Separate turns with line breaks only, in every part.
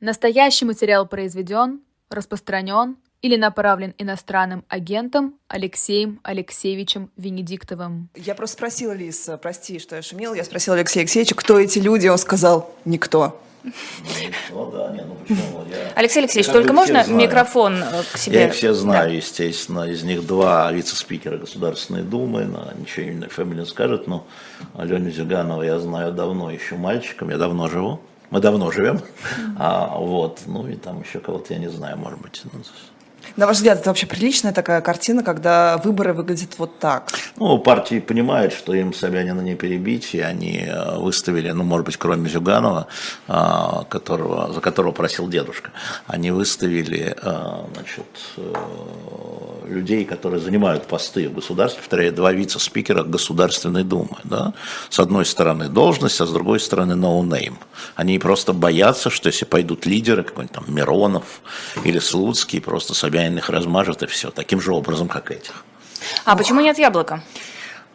Настоящий материал произведен, распространен или направлен иностранным агентом Алексеем Алексеевичем Венедиктовым.
Я просто спросила, Лиз, прости, что я шумела, я спросила Алексея Алексеевича, кто эти люди, он сказал, никто.
Ну, да, не, ну? Я,
Алексей Алексеевич,
я
только можно
знаю.
микрофон э, к себе?
Я их все знаю, естественно. Из них два вице-спикера Государственной Думы, но ничего не скажет, но Аленю Зюганова я знаю давно, еще мальчиком, я давно живу. Мы давно живем. А, вот, ну и там еще кого-то я не знаю, может быть.
На ваш взгляд, это вообще приличная такая картина, когда выборы выглядят вот так?
Ну, партии понимают, что им Собянина не перебить, и они э, выставили, ну, может быть, кроме Зюганова, а, которого, за которого просил дедушка, они выставили, а, значит, э, людей, которые занимают посты в государстве, повторяю, два вице-спикера Государственной Думы, да, с одной стороны должность, а с другой стороны no name. Они просто боятся, что если пойдут лидеры, какой-нибудь там Миронов или Слуцкий, просто Собянин их размажет и все, таким же образом, как этих.
А почему нет яблока?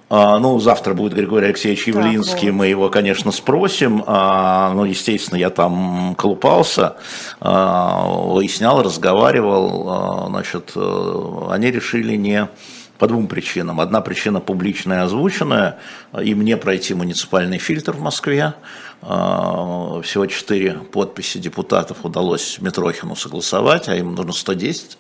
А, Ну, завтра будет Григорий Алексеевич Явлинский,
вот.
мы его, конечно, спросим. А, Ну, естественно, я там колупался, а, выяснял, разговаривал. А, Значит, э, они решили не по двум причинам. Одна причина публичная, озвученная, им не пройти муниципальный фильтр в Москве. А, Всего четыре подписи депутатов удалось Митрохину согласовать, а им нужно 110.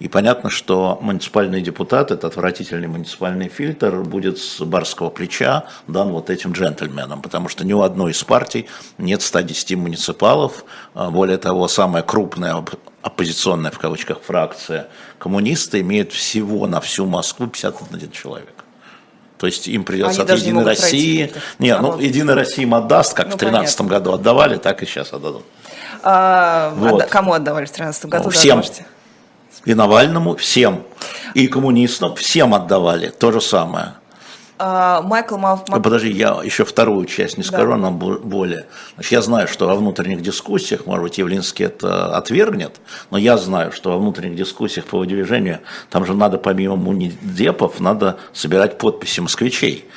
И понятно, что муниципальный депутат, этот отвратительный муниципальный фильтр, будет с барского плеча дан вот этим джентльменам, потому что ни у одной из партий нет 110 муниципалов. А, Более того, самая крупная оп- оппозиционная, в кавычках, фракция коммунисты имеет всего на всю Москву 51 человек. То есть им придется
Они
от
не
Единой России... Не, ну
вот.
Единая Россия им отдаст, как
Ну,
в 2013 году отдавали, так и сейчас отдадут.
А,
Вот.
отда- Кому отдавали в 2013 году?
Ну,
да,
всем.
можете?
И Навальному всем. И коммунистам всем отдавали. То же самое.
А, Майкл Мав...
Ну, Подожди, я еще вторую часть не скажу, она бо- более. Значит, я знаю, что во внутренних дискуссиях, может быть, Явлинский это отвергнет, но я знаю, что во внутренних дискуссиях по выдвижению, там же надо помимо муниципов, надо собирать подписи москвичей.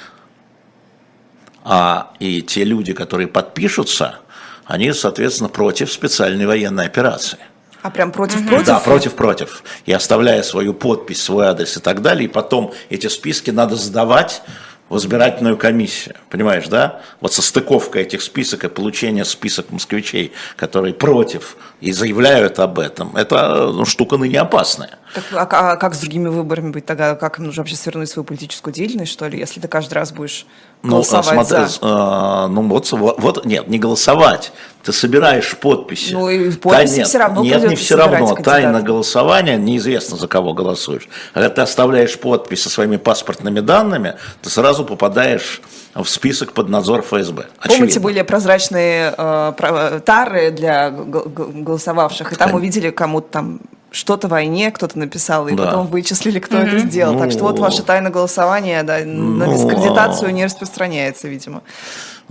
А и те люди, которые подпишутся, они, соответственно, против специальной военной операции.
А прям против-против?
Да, против-против. И оставляя свою подпись, свой адрес и так далее, и потом эти списки надо сдавать в избирательную комиссию. Понимаешь, да? Вот состыковка этих список и получение список москвичей, которые против и заявляют об этом, это ну, штука ныне опасная.
Так, а, а как с другими выборами быть тогда? Как им нужно вообще свернуть свою политическую деятельность, что ли, если ты каждый раз будешь
Ну,
голосовать
смотри,
за?
э, ну вот, вот, нет, не голосовать. Ты собираешь подписи.
Ну, и подписи
нет,
всё равно
Нет, не все равно.
кандидатов.
Тайна голосования, неизвестно, за кого голосуешь. Когда ты оставляешь подпись со своими паспортными данными, ты сразу попадаешь в список под надзор ФСБ.
Помните,
Очевидно.
были прозрачные э, про- тары для голосовавших, и там увидели кому-то там что-то в войне, кто-то написал, и
Да.
потом вычислили, кто это сделал. так что вот
Ну.
ваше тайное голосование да, на
Ну.
дискредитацию не распространяется, видимо.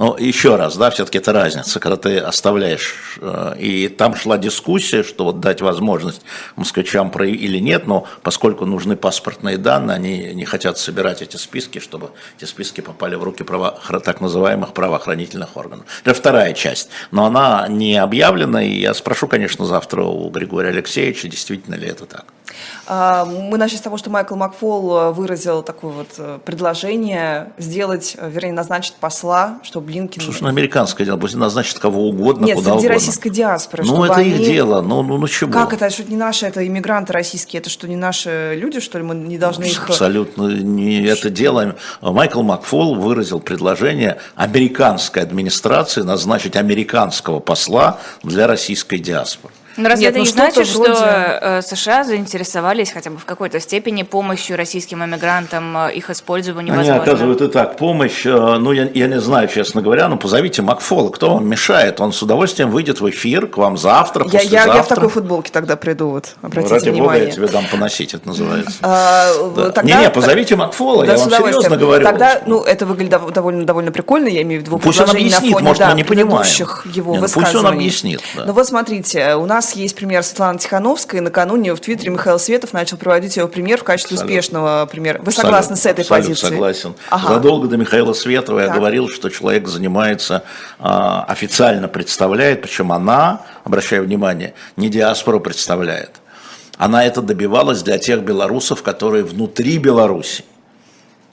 Ну, еще раз, да, все-таки это разница, когда ты оставляешь, э, и там шла дискуссия, что вот дать возможность москвичам про или нет, но поскольку нужны паспортные данные, они не хотят собирать эти списки, чтобы эти списки попали в руки право, так называемых правоохранительных органов. Это вторая часть, но она не объявлена, и я спрошу, конечно, завтра у Григория Алексеевича, действительно ли это так.
А, Мы начали с того, что Майкл Макфол э, выразил такое вот э, предложение сделать, э, вернее, назначить посла, чтобы Блинкин...
Слушай, ну, американское дело, пусть назначит кого угодно,
Нет,
куда
среди
угодно.
российской диаспоры.
Ну, это их
они-
дело, ну, ну, ну чего?
Как это? Что это не наши, это иммигранты российские, это что, не наши люди, что ли? Мы не должны их... э,
Абсолютно не это дело. Майкл Макфол выразил предложение американской администрации назначить американского посла для российской диаспоры.
Но разве
Нет,
это
ну
не значит,
вроде-
что э, США заинтересовались хотя бы в какой-то степени помощью российским иммигрантам, э, их использованию
Они
возможно?
оказывают и так помощь. э, Ну, я, я не знаю, честно говоря, но позовите Макфола, кто вам мешает? Он с удовольствием выйдет в эфир к вам завтра,
Я, я, я в такой футболке тогда приду, вот, обратите
Ради бога,
внимание.
я тебе дам поносить, это называется.
А,
Да.
тогда-
Не-не, позовите Макфола,
Да,
я вам серьезно говорю.
Тогда, ну, это выглядит дов- довольно, довольно прикольно, я имею в виду
Пусть он
на
объяснит,
фоне,
может,
да,
мы не понимаем.
его
Не, ну, пусть он объяснит, да.
Ну вот смотрите, у нас есть пример Светланы Тихановской. Накануне в Твиттере Михаил Светов начал проводить его пример в качестве абсолютно. успешного примера. Вы согласны с этой
абсолютно
позицией?
согласен. Ага. Задолго до Михаила Светова так. я говорил, что человек занимается, а, официально представляет, причем она, обращаю внимание, не диаспору представляет. Она это добивалась для тех белорусов, которые внутри Беларуси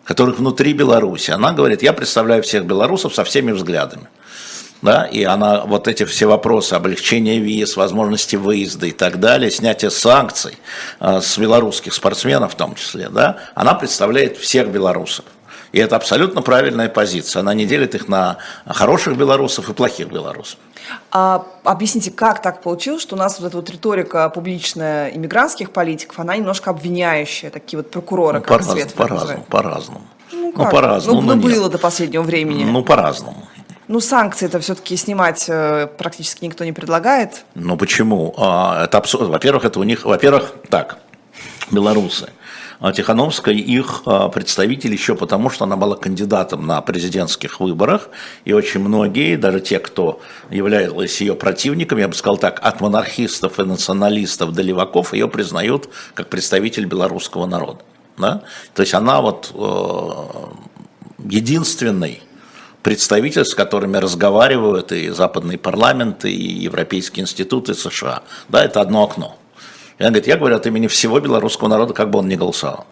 которых внутри Беларуси. Она говорит, я представляю всех белорусов со всеми взглядами да, и она вот эти все вопросы, облегчения виз, возможности выезда и так далее, снятие санкций э, с белорусских спортсменов в том числе, да, она представляет всех белорусов. И это абсолютно правильная позиция. Она не делит их на хороших белорусов и плохих белорусов.
А объясните, как так получилось, что у нас вот эта вот риторика публичная иммигрантских политиков, она немножко обвиняющая, такие вот прокуроры,
ну, как по-разному, по-разному, по-разному.
Ну, ну, по-разному. Ну, ну, было нет. до последнего времени.
Ну, по-разному.
Ну, санкции это все-таки снимать э, практически никто не предлагает.
Ну, почему? А, это абсурд. Во-первых, это у них, во-первых, так, белорусы. А Тихановская их а, представитель еще потому, что она была кандидатом на президентских выборах, и очень многие, даже те, кто являлись ее противниками, я бы сказал так, от монархистов и националистов до леваков, ее признают как представитель белорусского народа. Да? То есть она вот э, единственный представитель, с которыми разговаривают и западные парламенты, и европейские институты США. Да, это одно окно. И он говорит, я говорю от имени всего белорусского народа, как бы он ни голосовал.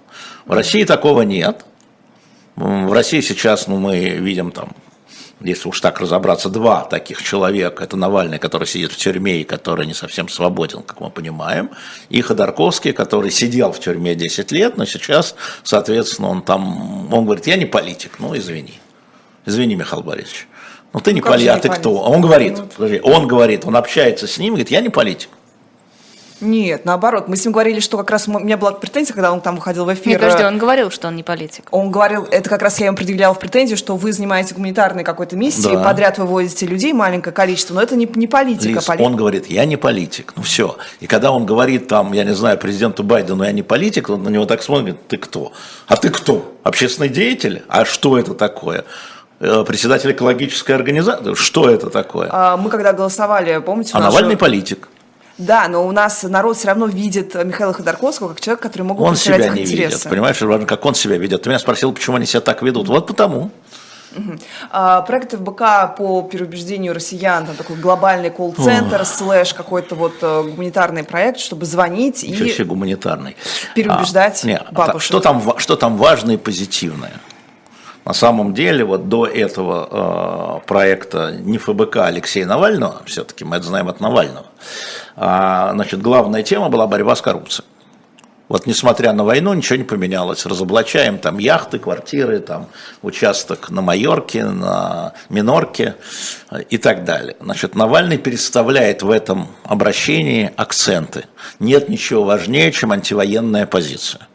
В России такого нет. В России сейчас ну, мы видим там, если уж так разобраться, два таких человека. Это Навальный, который сидит в тюрьме и который не совсем свободен, как мы понимаем. И Ходорковский, который сидел в тюрьме 10 лет, но сейчас, соответственно, он там, он говорит, я не политик, ну извини. Извини, Михаил Борисович. Ну ты не ну, политик, а ты кто? А он говорит, подожди, он говорит, он общается с ним, говорит, я не политик.
Нет, наоборот. Мы с ним говорили, что как раз у меня была претензия, когда он там выходил в эфир. Нет,
подожди, он говорил, что он не политик.
Он говорил, это как раз я ему предъявляла в претензию, что вы занимаетесь гуманитарной какой-то миссией, да. подряд выводите людей, маленькое количество, но это не, не политика.
Лиз, полит... Он говорит, я не политик, ну все. И когда он говорит там, я не знаю, президенту Байдену, я не политик, он на него так смотрит, ты кто? А ты кто? Общественный деятель? А что это такое? Э, председатель экологической организации. Что это такое?
А, мы когда голосовали, помните?
А Навальный же... политик.
Да, но у нас народ все равно видит Михаила Ходорковского как человека, который могут
Он себя не интересы. видит, понимаешь, важно, как он себя ведет. Ты меня спросил, почему они себя так ведут. Вот потому.
А, проект ФБК по переубеждению россиян, там такой глобальный колл-центр, слэш какой-то вот э, гуманитарный проект, чтобы звонить
Ничего и себе гуманитарный.
переубеждать а, нет, бабушек.
Что там, что там важное и позитивное? На самом деле, вот до этого э, проекта не ФБК Алексея Навального, все-таки мы это знаем от Навального, а, значит, главная тема была борьба с коррупцией. Вот несмотря на войну, ничего не поменялось. Разоблачаем там яхты, квартиры, там участок на Майорке, на Минорке э, и так далее. Значит, Навальный переставляет в этом обращении акценты. Нет ничего важнее, чем антивоенная позиция.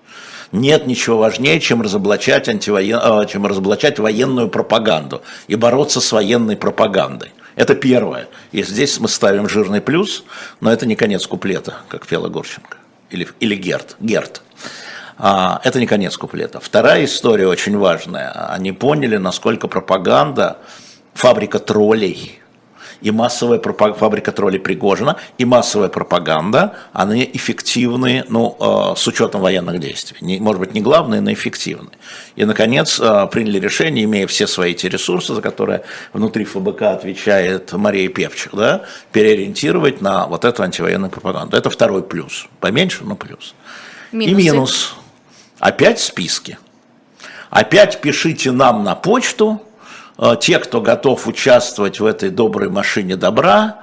Нет ничего важнее, чем разоблачать, антивоен... Э, чем разоблачать военную пропаганду и бороться с военной пропагандой. Это первое. И здесь мы ставим жирный плюс, но это не конец куплета, как пела Горченко. Или, или Герт. Герт. А, это не конец куплета. Вторая история очень важная. Они поняли, насколько пропаганда фабрика троллей и массовая пропаганда, фабрика троллей Пригожина, и массовая пропаганда, они эффективны, ну, э, с учетом военных действий. Не, может быть, не главные, но эффективны. И, наконец, э, приняли решение, имея все свои эти ресурсы, за которые внутри ФБК отвечает Мария Певчих, да, переориентировать на вот эту антивоенную пропаганду. Это второй плюс. Поменьше, но плюс. Минусы. И минус. Опять списки. Опять пишите нам на почту, те, кто готов участвовать в этой доброй машине добра,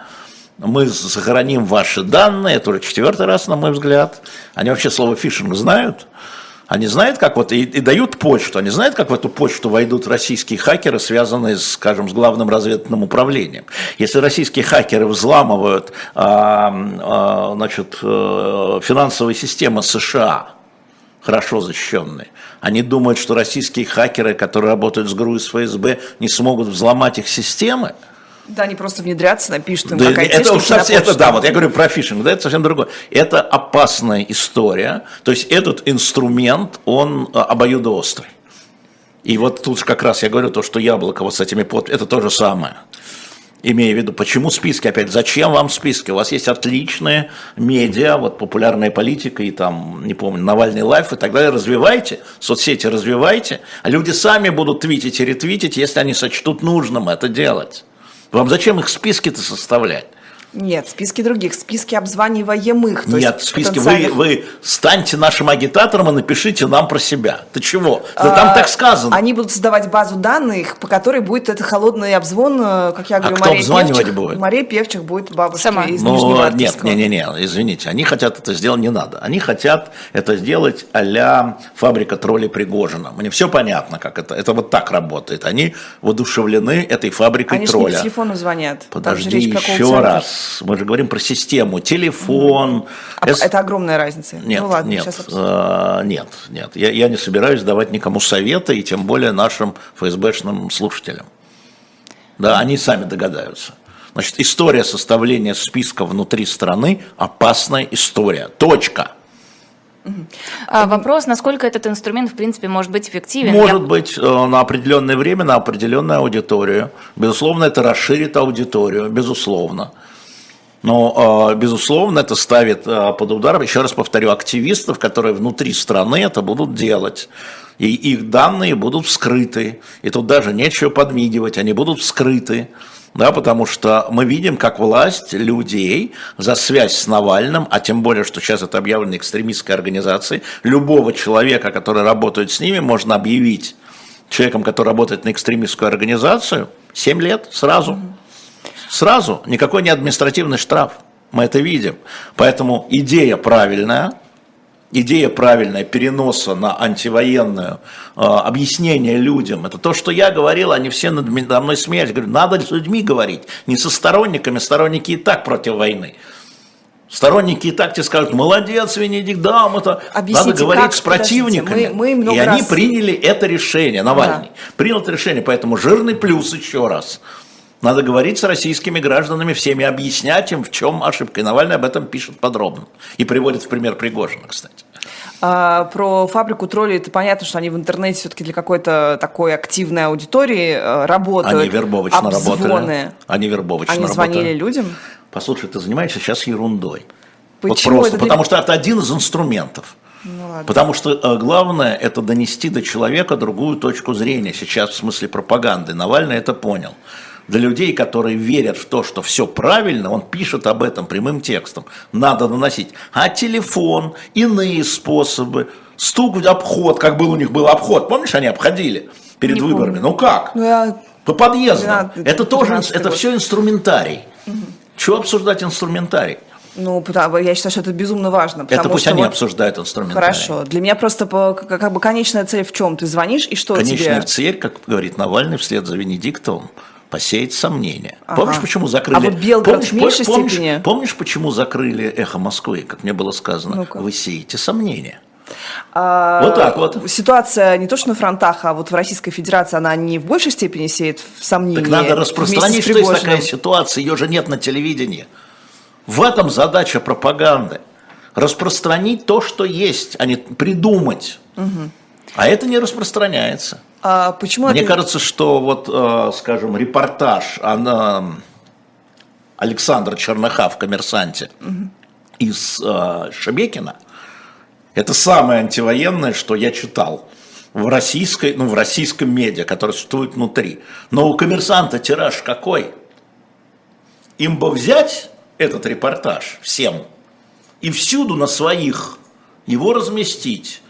мы сохраним ваши данные, это уже четвертый раз, на мой взгляд. Они вообще слово фишинг знают. Они знают, как вот, и, и дают почту, они знают, как в эту почту войдут российские хакеры, связанные, скажем, с главным разведывательным управлением. Если российские хакеры взламывают а, а, значит, э, финансовые системы США, хорошо защищенные, они думают, что российские хакеры, которые работают с ГРУ и с ФСБ, не смогут взломать их системы.
Да, они просто внедрятся, напишут им,
да, как это, уж совсем, это, да, вот я говорю про фишинг, да, это совсем другое. Это опасная история, то есть этот инструмент, он а, обоюдоострый. И вот тут как раз я говорю то, что яблоко вот с этими под, это то же самое. Имея в виду, почему списки опять, зачем вам списки? У вас есть отличные медиа, вот популярная политика и там, не помню, Навальный лайф и так далее. Развивайте, соцсети развивайте, а люди сами будут твитить и ретвитить, если они сочтут нужным это делать. Вам зачем их списки-то составлять?
Нет, списки других, списки обзваниваемых.
То Нет, списки, потенциальных... вы, вы станьте нашим агитатором и напишите нам про себя. Ты чего? Да там а, так сказано.
Они будут создавать базу данных, по которой будет это холодный обзвон, э, как я
а
говорю,
а кто Мария обзванивать Певчих. будет?
Мария Певчих будет бабушкой Сама. из
ну, Нижнего Нет, не, не, не, извините, они хотят это сделать, не надо. Они хотят это сделать а фабрика троллей Пригожина. Мне все понятно, как это. Это вот так работает. Они воодушевлены этой фабрикой
они
тролля. Они
по телефону звонят.
Подожди еще раз мы же говорим про систему, телефон.
А это, это огромная разница.
Нет, ну, ладно, нет, э, нет, нет. Я, я не собираюсь давать никому совета, и тем более нашим ФСБшным слушателям. Да, они сами догадаются. Значит, история составления списка внутри страны – опасная история. Точка.
А вопрос, насколько этот инструмент, в принципе, может быть эффективен?
Может Я... быть, э, на определенное время, на определенную аудиторию. Безусловно, это расширит аудиторию, безусловно. Но, а, безусловно, это ставит а, под удар, еще раз повторю, активистов, которые внутри страны это будут делать. И их данные будут вскрыты. И тут даже нечего подмигивать, они будут вскрыты. Да, потому что мы видим, как власть людей за связь с Навальным, а тем более, что сейчас это объявлено экстремистской организацией, любого человека, который работает с ними, можно объявить человеком, который работает на экстремистскую организацию, 7 лет сразу. Сразу, никакой не административный штраф. Мы это видим. Поэтому идея правильная, идея правильная переноса на антивоенное э, объяснение людям. Это то, что я говорил, они все надо мной смеялись. Говорю, надо с людьми говорить, не со сторонниками. Сторонники и так против войны. Сторонники и так тебе скажут, молодец, Венедикт, да, мы это... Объясните, Надо говорить как? с противниками. Мы, мы и раз... они приняли это решение, Навальный. Да. Принял это решение, поэтому жирный плюс еще раз – надо говорить с российскими гражданами всеми, объяснять им, в чем ошибка. И Навальный об этом пишет подробно. И приводит в пример Пригожина, кстати.
А, про фабрику троллей это понятно, что они в интернете все-таки для какой-то такой активной аудитории э, работают.
Они вербовочно обзвоны. работали.
Они
вербовочно
Они
работали.
звонили людям.
Послушай, ты занимаешься сейчас ерундой.
Почему
вот просто,
это
потому что это один из инструментов. Ну, ладно. Потому что э, главное это донести до человека другую точку зрения сейчас в смысле пропаганды. Навальный это понял для людей, которые верят в то, что все правильно, он пишет об этом прямым текстом. Надо наносить. А телефон, иные способы, стук в обход, как был у них был обход. Помнишь, они обходили перед Не выборами? Помню. Ну как? Ну, я... По подъездам. 12, это тоже, это все инструментарий. Угу. Чего обсуждать инструментарий?
Ну, потому, я считаю, что это безумно важно.
Это пусть они
вот,
обсуждают инструментарий.
Хорошо. Для меня просто как бы конечная цель в чем? Ты звонишь, и что
конечная
тебе...
Конечная цель, как говорит Навальный вслед за Венедиктовым, посеять сомнения. Ага. Помнишь, почему закрыли?
А вот Белгород
помнишь,
в меньшей
помнишь,
степени?
Помнишь, почему закрыли «Эхо Москвы», как мне было сказано? ну -ка. Вы сеете сомнения.
А,
вот так вот.
Ситуация не то что на фронтах, а вот в Российской Федерации она не в большей степени сеет сомнения.
Так надо распространить, что есть такая ситуация, ее же нет на телевидении. В этом задача пропаганды. Распространить то, что есть, а не придумать. Угу. А это не распространяется.
А почему
Мне
это...
кажется, что вот, э, скажем, репортаж она, Александра Черноха в «Коммерсанте» угу. из э, Шебекина, это самое антивоенное, что я читал в российской, ну, в российском медиа, которое существует внутри. Но у коммерсанта тираж какой? Им бы взять этот репортаж всем и всюду на своих его разместить.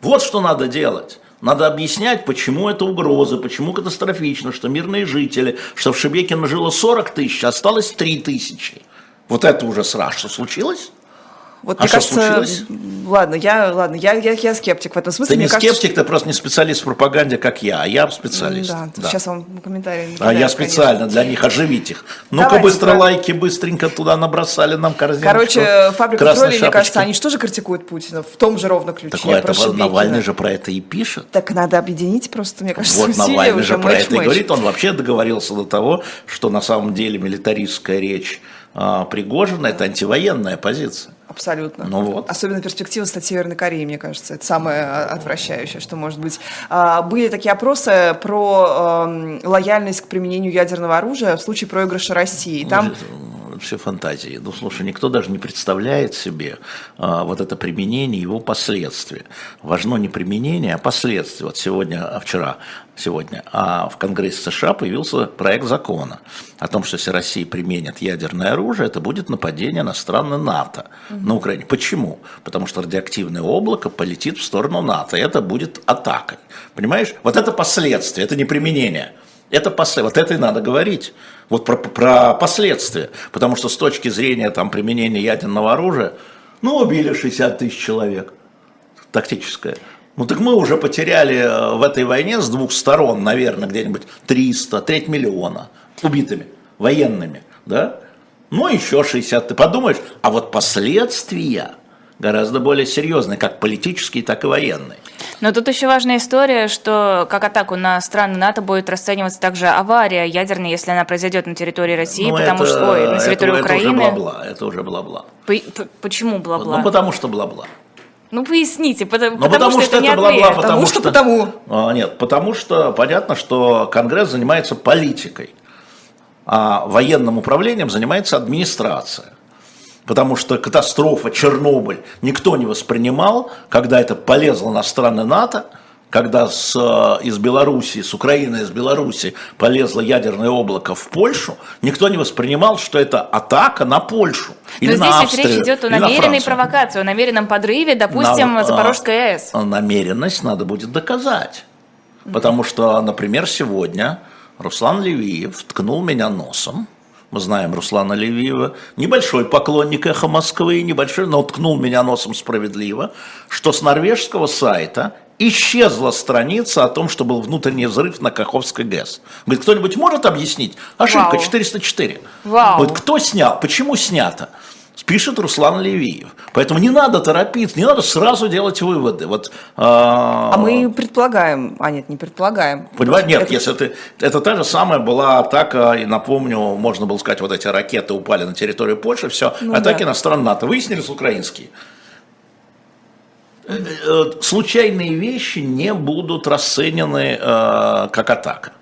Вот что надо делать. Надо объяснять, почему это угроза, почему катастрофично, что мирные жители, что в Шебекино жило 40 тысяч, осталось 3 тысячи. Вот это уже страшно. Случилось?
Вот, а мне кажется, случилось? ладно, я, ладно, я, я, я скептик в этом смысле.
Ты не
мне
скептик,
кажется,
ты просто не специалист в пропаганде, как я, а я специалист.
Да, да. сейчас вам комментарии.
А я специально конечно. для них оживить их. Ну-ка быстро про... лайки, быстренько туда набросали нам корзинку.
Короче, фабрика троллей, мне кажется, они что же критикуют Путина? В том же ровно ключе.
Так это Шебекина. Навальный же про это и пишет.
Так надо объединить просто, мне кажется,
Вот Навальный же про это и говорит. Он вообще договорился до того, что на самом деле милитаристская речь а, Пригожина – это антивоенная позиция.
Абсолютно.
Ну вот.
Особенно перспектива стать Северной Кореей, мне кажется. Это самое отвращающее, что может быть. А, были такие опросы про э, лояльность к применению ядерного оружия в случае проигрыша России. Там
все фантазии. Ну, слушай, никто даже не представляет себе а, вот это применение, его последствия. Важно не применение, а последствия. Вот сегодня, а вчера, сегодня, а в Конгрессе США появился проект закона о том, что если Россия применит ядерное оружие, это будет нападение на страны НАТО угу. на Украине. Почему? Потому что радиоактивное облако полетит в сторону НАТО, и это будет атакой. Понимаешь? Вот это последствия, это не применение. Это после, вот это и надо говорить. Вот про, про последствия. Потому что с точки зрения там, применения ядерного оружия, ну, убили 60 тысяч человек. Тактическое. Ну так мы уже потеряли э, в этой войне с двух сторон, наверное, где-нибудь 300, треть миллиона убитыми, военными, да? Ну еще 60, ты подумаешь, а вот последствия гораздо более серьезные, как политические, так и военные.
Но тут еще важная история, что как атаку на страны НАТО будет расцениваться также авария ядерная, если она произойдет на территории России, ну, потому это, что ой, на территории это, Украины.
Это уже бла-бла, это уже бла-бла.
Почему бла-бла?
Ну, потому что бла-бла.
Ну, поясните, потому,
ну, потому что, что это, не бла-бла, потому,
потому что, что потому.
А, нет, потому что понятно, что Конгресс занимается политикой, а военным управлением занимается администрация потому что катастрофа, Чернобыль никто не воспринимал, когда это полезло на страны НАТО, когда с, э, из Белоруссии, с Украины из Белоруссии полезло ядерное облако в Польшу, никто не воспринимал, что это атака на Польшу. Или
Но
на
здесь
Австрию,
ведь речь идет о намеренной провокации, о намеренном подрыве, допустим, на, Запорожской АЭС.
Намеренность надо будет доказать. Потому что, например, сегодня Руслан Левиев ткнул меня носом мы знаем Руслана Левиева, небольшой поклонник «Эхо Москвы», небольшой, но ткнул меня носом справедливо, что с норвежского сайта исчезла страница о том, что был внутренний взрыв на Каховской ГЭС. Говорит, кто-нибудь может объяснить? Ошибка Вау. 404. Вау. Говорит, кто снял? Почему снято? Пишет Руслан Левиев. Поэтому не надо торопиться, не надо сразу делать выводы. Вот,
а... а мы предполагаем, а нет, не предполагаем.
Понимаешь, нет, это... если ты, это та же самая была атака, и напомню, можно было сказать, вот эти ракеты упали на территорию Польши, все, ну, атаки да. на страны НАТО, выяснились украинские. Э, э, случайные вещи не будут расценены э, как атака.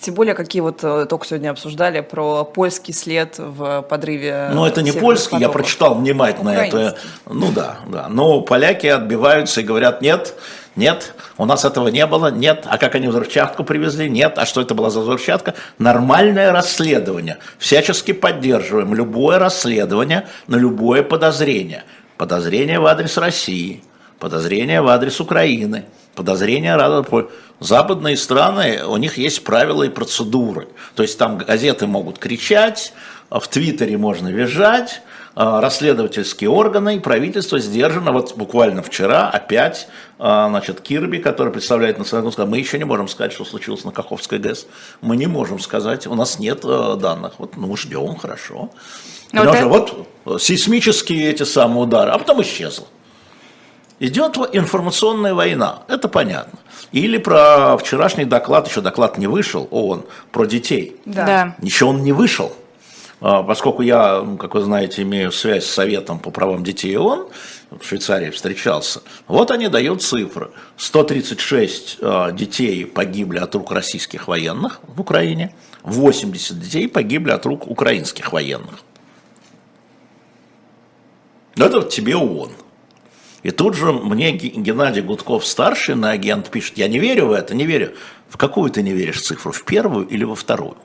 Тем более, какие вот э, только сегодня обсуждали про польский след в подрыве.
Ну, это не польский, потоков. я прочитал внимательно это. Ну да, да. Но поляки отбиваются и говорят, нет, нет, у нас этого не было, нет. А как они взрывчатку привезли? Нет. А что это была за взрывчатка? Нормальное расследование. Всячески поддерживаем любое расследование на любое подозрение. Подозрение в адрес России, подозрение в адрес Украины, подозрение в западные страны, у них есть правила и процедуры. То есть там газеты могут кричать, в Твиттере можно визжать, а, расследовательские органы и правительство сдержано. Вот буквально вчера опять а, значит, Кирби, который представляет национальную сказал, мы еще не можем сказать, что случилось на Каховской ГЭС. Мы не можем сказать, у нас нет а, данных. Вот, ну, ждем, хорошо. Но ну, вот, вот сейсмические эти самые удары, а потом исчезло. Идет информационная война, это понятно. Или про вчерашний доклад, еще доклад не вышел, ООН, про детей.
Да.
Ничего он не вышел. А, поскольку я, как вы знаете, имею связь с Советом по правам детей ООН, в Швейцарии встречался, вот они дают цифры. 136 а, детей погибли от рук российских военных в Украине, 80 детей погибли от рук украинских военных. Это тебе ООН. И тут же мне Геннадий Гудков старший на агент пишет, я не верю в это, не верю. В какую ты не веришь цифру, в первую или во вторую?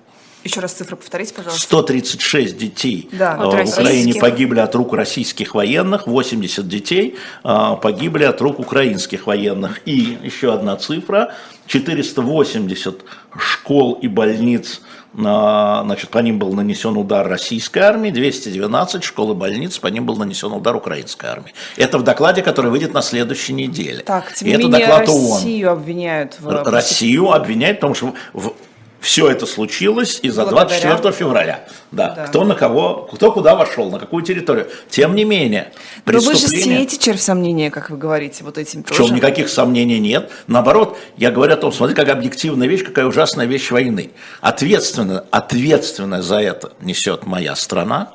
Еще раз цифру повторите, пожалуйста.
136 детей да, в Украине погибли от рук российских военных, 80 детей а, погибли от рук украинских военных. И еще одна цифра, 480 школ и больниц значит, по ним был нанесен удар российской армии, 212 школ и больниц, по ним был нанесен удар украинской армии. Это в докладе, который выйдет на следующей неделе.
Так, тем не менее, доклад Россию ООН. обвиняют в...
Россию обвиняют, потому что в, все это случилось из-за 24 февраля. Да. да. Кто на кого, кто куда вошел, на какую территорию. Тем не менее,
преступление... Но вы же сеете червь сомнения, как вы говорите, вот этим
В чем никаких сомнений нет. Наоборот, я говорю о том, смотри, как объективная вещь, какая ужасная вещь войны. Ответственно, ответственно за это несет моя страна,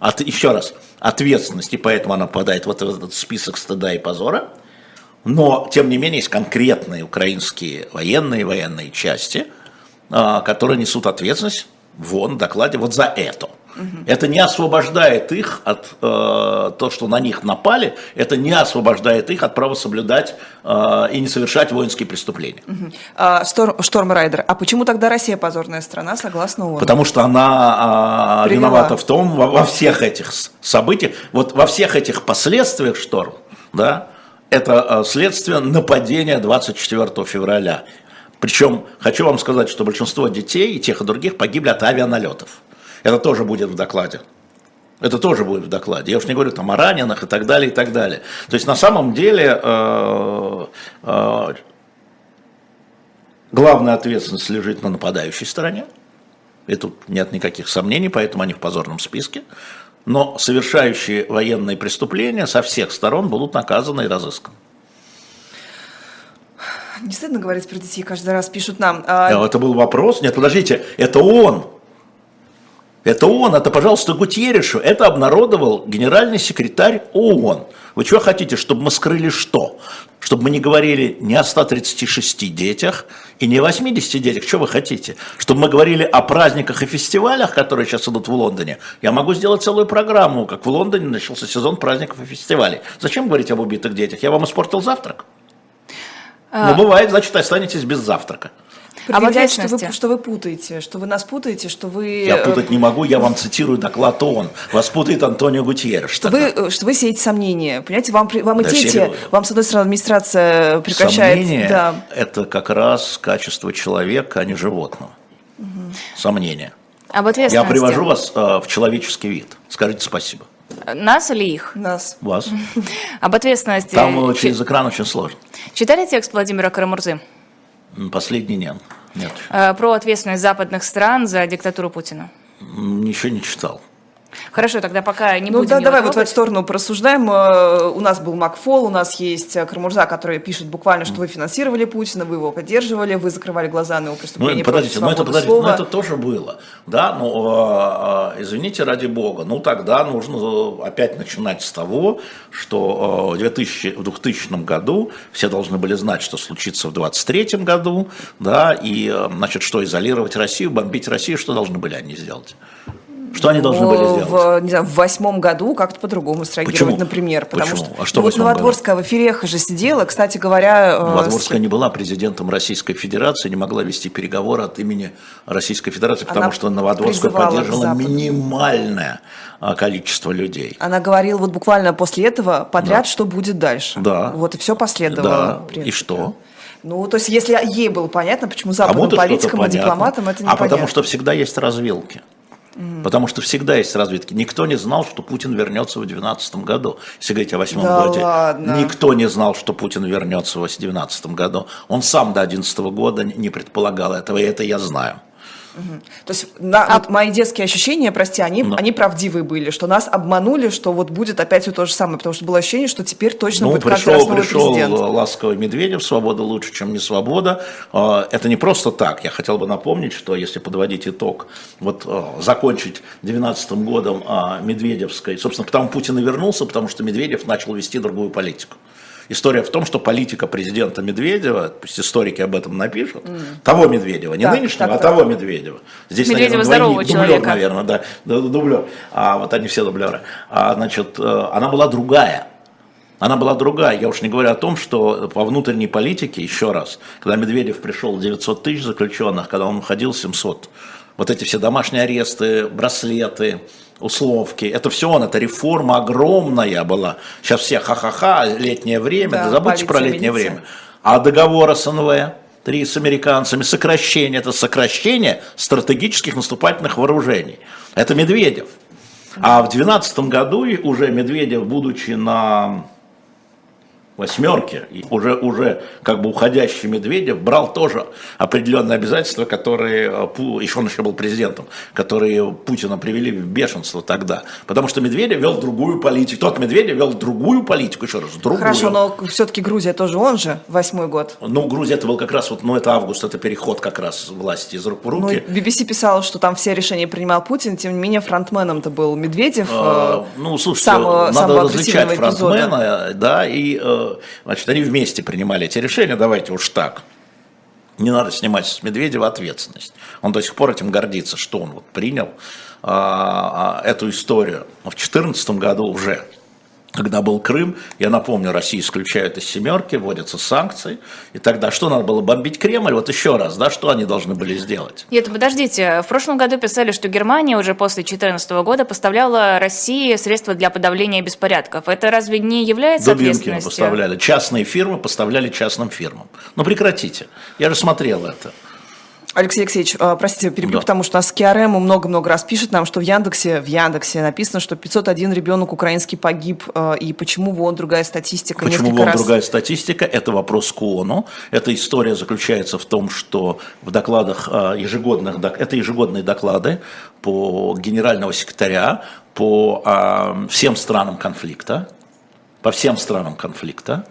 от, еще раз, ответственности, поэтому она попадает в этот список стыда и позора. Но, тем не менее, есть конкретные украинские военные, военные части, которые несут ответственность вон в докладе вот за это. Угу. Это не освобождает их от э, то, что на них напали, это не освобождает их от права соблюдать э, и не совершать воинские преступления. Угу.
А, Шторм, Штормрайдер, а почему тогда Россия позорная страна, согласно ООН?
Потому что она э, виновата в том, во, во всех этих событиях, вот во всех этих последствиях Шторм, да, это э, следствие нападения 24 февраля. Причем хочу вам сказать, что большинство детей и тех и других погибли от авианалетов. Это тоже будет в докладе. Это тоже будет в докладе. Я уж не говорю там о раненых и так далее, и так далее. То есть на самом деле э, э, главная ответственность лежит на нападающей стороне. И тут нет никаких сомнений, поэтому они в позорном списке. Но совершающие военные преступления со всех сторон будут наказаны и разысканы.
Не стыдно говорить про детей, каждый раз пишут нам.
А... Это был вопрос. Нет, подождите, это он это он, это, пожалуйста, Гутьерешу. Это обнародовал генеральный секретарь ООН. Вы что хотите, чтобы мы скрыли что? Чтобы мы не говорили не о 136 детях и не о 80 детях. Что вы хотите? Чтобы мы говорили о праздниках и фестивалях, которые сейчас идут в Лондоне. Я могу сделать целую программу, как в Лондоне начался сезон праздников и фестивалей. Зачем говорить об убитых детях? Я вам испортил завтрак? А... Ну, бывает, значит, останетесь без завтрака.
Предъявлять, что вы, что вы путаете, что вы нас путаете, что вы...
Я путать не могу, я вам цитирую доклад ООН. Вас путает Антонио Гутьеррес.
Что вы, э, что вы сеете сомнения. Понимаете, вам, вам да, и те, вам, с одной стороны, администрация прекращает...
Сомнения да. – это как раз качество человека, а не животного. Угу. Сомнения.
Об
Я привожу вас э, в человеческий вид. Скажите спасибо.
Нас или их?
Нас.
Вас.
Об ответственности.
Там через экран очень сложно.
Читали текст Владимира Карамурзы?
Последний нет. Нет.
Э, про ответственность западных стран за диктатуру Путина?
Ничего не читал.
Хорошо, тогда пока не
ну,
будем
да, давай вот в эту сторону порассуждаем. Э, у нас был Макфол, у нас есть э, Кармурза, который пишет буквально, что вы финансировали Путина, вы его поддерживали, вы закрывали глаза на его преступление
ну, подождите, ну, это, подождите, ну, это тоже было. Да, но э, извините ради бога, ну тогда нужно опять начинать с того, что в, 2000, в 2000 году все должны были знать, что случится в 2023 году, да, и, значит, что изолировать Россию, бомбить Россию, что должны были они сделать? Что они должны были сделать?
В, не знаю, в восьмом году как-то по-другому среагировать,
Почему?
например. Потому
Почему?
что,
а что
ну, вот Новодворская году? в эфире же сидела, кстати говоря...
Э, Новодворская с... не была президентом Российской Федерации, не могла вести переговоры от имени Российской Федерации, потому Она что Новодворская поддерживала минимальное а, количество людей.
Она говорила вот буквально после этого подряд, да. что будет дальше.
Да.
Вот и все последовало.
Да. И что?
Ну, то есть, если ей было понятно, почему западным политикам и дипломатам это не
А потому что всегда есть развилки. Потому что всегда есть разведки. Никто не знал, что Путин вернется в 2012 году. Если говорить о восьмом да году. Ладно. Никто не знал, что Путин вернется в 2012 году. Он сам до 2011 года не предполагал этого, и это я знаю.
Угу. То есть на, а... вот мои детские ощущения, прости, они, Но... они правдивые были, что нас обманули, что вот будет опять все то же самое, потому что было ощущение, что теперь точно
ну,
будет
пришел, как раз новый пришел президент. ласковый Медведев, свобода лучше, чем не свобода. А, это не просто так. Я хотел бы напомнить, что если подводить итог, вот а, закончить 2012 годом а, Медведевской, собственно, потому Путин и вернулся, потому что Медведев начал вести другую политику. История в том, что политика президента Медведева, пусть историки об этом напишут, mm. того Медведева, не так, нынешнего, так, а того Медведева.
Здесь, Медведева наверное, здорового двойник,
дублер, наверное, да, дублер. А вот они все дублеры. А, значит, э, она была другая. Она была другая. Я уж не говорю о том, что по внутренней политике, еще раз, когда Медведев пришел 900 тысяч заключенных, когда он уходил 700, вот эти все домашние аресты, браслеты, условки. Это все он, это реформа огромная была. Сейчас все ха-ха-ха, летнее время, да, да забудьте про летнее милиция. время. А договор СНВ, три с американцами, сокращение, это сокращение стратегических наступательных вооружений. Это Медведев. А в 2012 году уже Медведев, будучи на восьмерки, и уже, уже как бы уходящий Медведев брал тоже определенные обязательства, которые, э, еще он еще был президентом, которые Путина привели в бешенство тогда. Потому что Медведев вел другую политику. Тот Медведев вел другую политику, еще раз, другую.
Хорошо, но все-таки Грузия тоже он же, восьмой год.
Ну, Грузия это был как раз, вот, ну, это август, это переход как раз власти из рук в руки.
Ну, BBC писала, что там все решения принимал Путин, тем не менее фронтменом-то был Медведев. А,
ну, слушайте, самого, надо самого различать фронтмена, да, и значит, они вместе принимали эти решения, давайте уж так. Не надо снимать с Медведева ответственность. Он до сих пор этим гордится, что он вот принял а, эту историю. В 2014 году уже когда был Крым, я напомню, Россию исключают из семерки, вводятся санкции, и тогда что надо было бомбить Кремль? Вот еще раз, да, что они должны были сделать?
Нет, подождите, в прошлом году писали, что Германия уже после 2014 года поставляла России средства для подавления беспорядков. Это разве не является Дубинкина ответственностью?
поставляли, частные фирмы поставляли частным фирмам. Ну прекратите, я же смотрел это.
Алексей Алексеевич, а, простите, перебью, да. потому что у нас КРМ много-много раз пишет нам, что в Яндексе, в Яндексе написано, что 501 ребенок украинский погиб, а, и почему вон другая статистика?
Почему вон раз... другая статистика? Это вопрос к ООНу. Эта история заключается в том, что в докладах а, ежегодных, это ежегодные доклады по генерального секретаря по всем странам конфликта, по всем странам конфликта,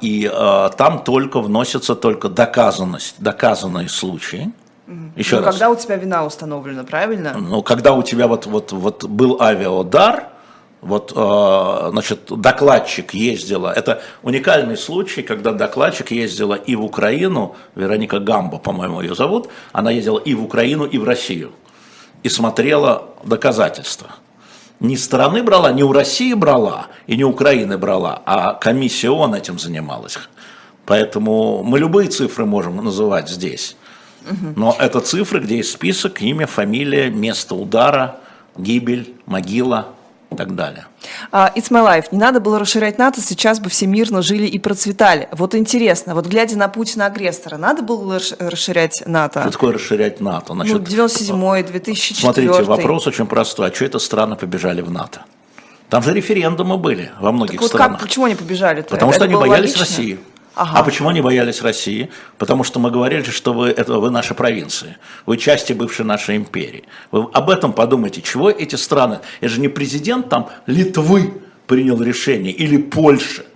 и а, там только вносится только доказанность, доказанные случаи.
Еще ну, раз. когда у тебя вина установлена, правильно?
Ну, когда у тебя вот, вот, вот был авиаудар, вот, э, значит, докладчик ездила, это уникальный случай, когда докладчик ездила и в Украину, Вероника Гамба, по-моему, ее зовут, она ездила и в Украину, и в Россию, и смотрела доказательства не страны брала, не у России брала и не Украины брала, а комиссия ООН этим занималась. Поэтому мы любые цифры можем называть здесь. Но это цифры, где есть список, имя, фамилия, место удара, гибель, могила, и так далее.
Uh, it's my life. Не надо было расширять НАТО, сейчас бы все мирно жили и процветали. Вот интересно, вот глядя на Путина-агрессора, надо было расширять НАТО?
Что такое расширять НАТО?
Значит, ну, 97-й, 2004
Смотрите, вопрос очень простой. А что это страны побежали в НАТО? Там же референдумы были во многих так вот странах.
Как, почему они побежали? -то?
Потому это что они боялись логично? России. Ага. А почему они боялись России? Потому что мы говорили, что вы, это вы наша провинция, вы части бывшей нашей империи. Вы об этом подумайте, чего эти страны, это же не президент там Литвы принял решение или Польши.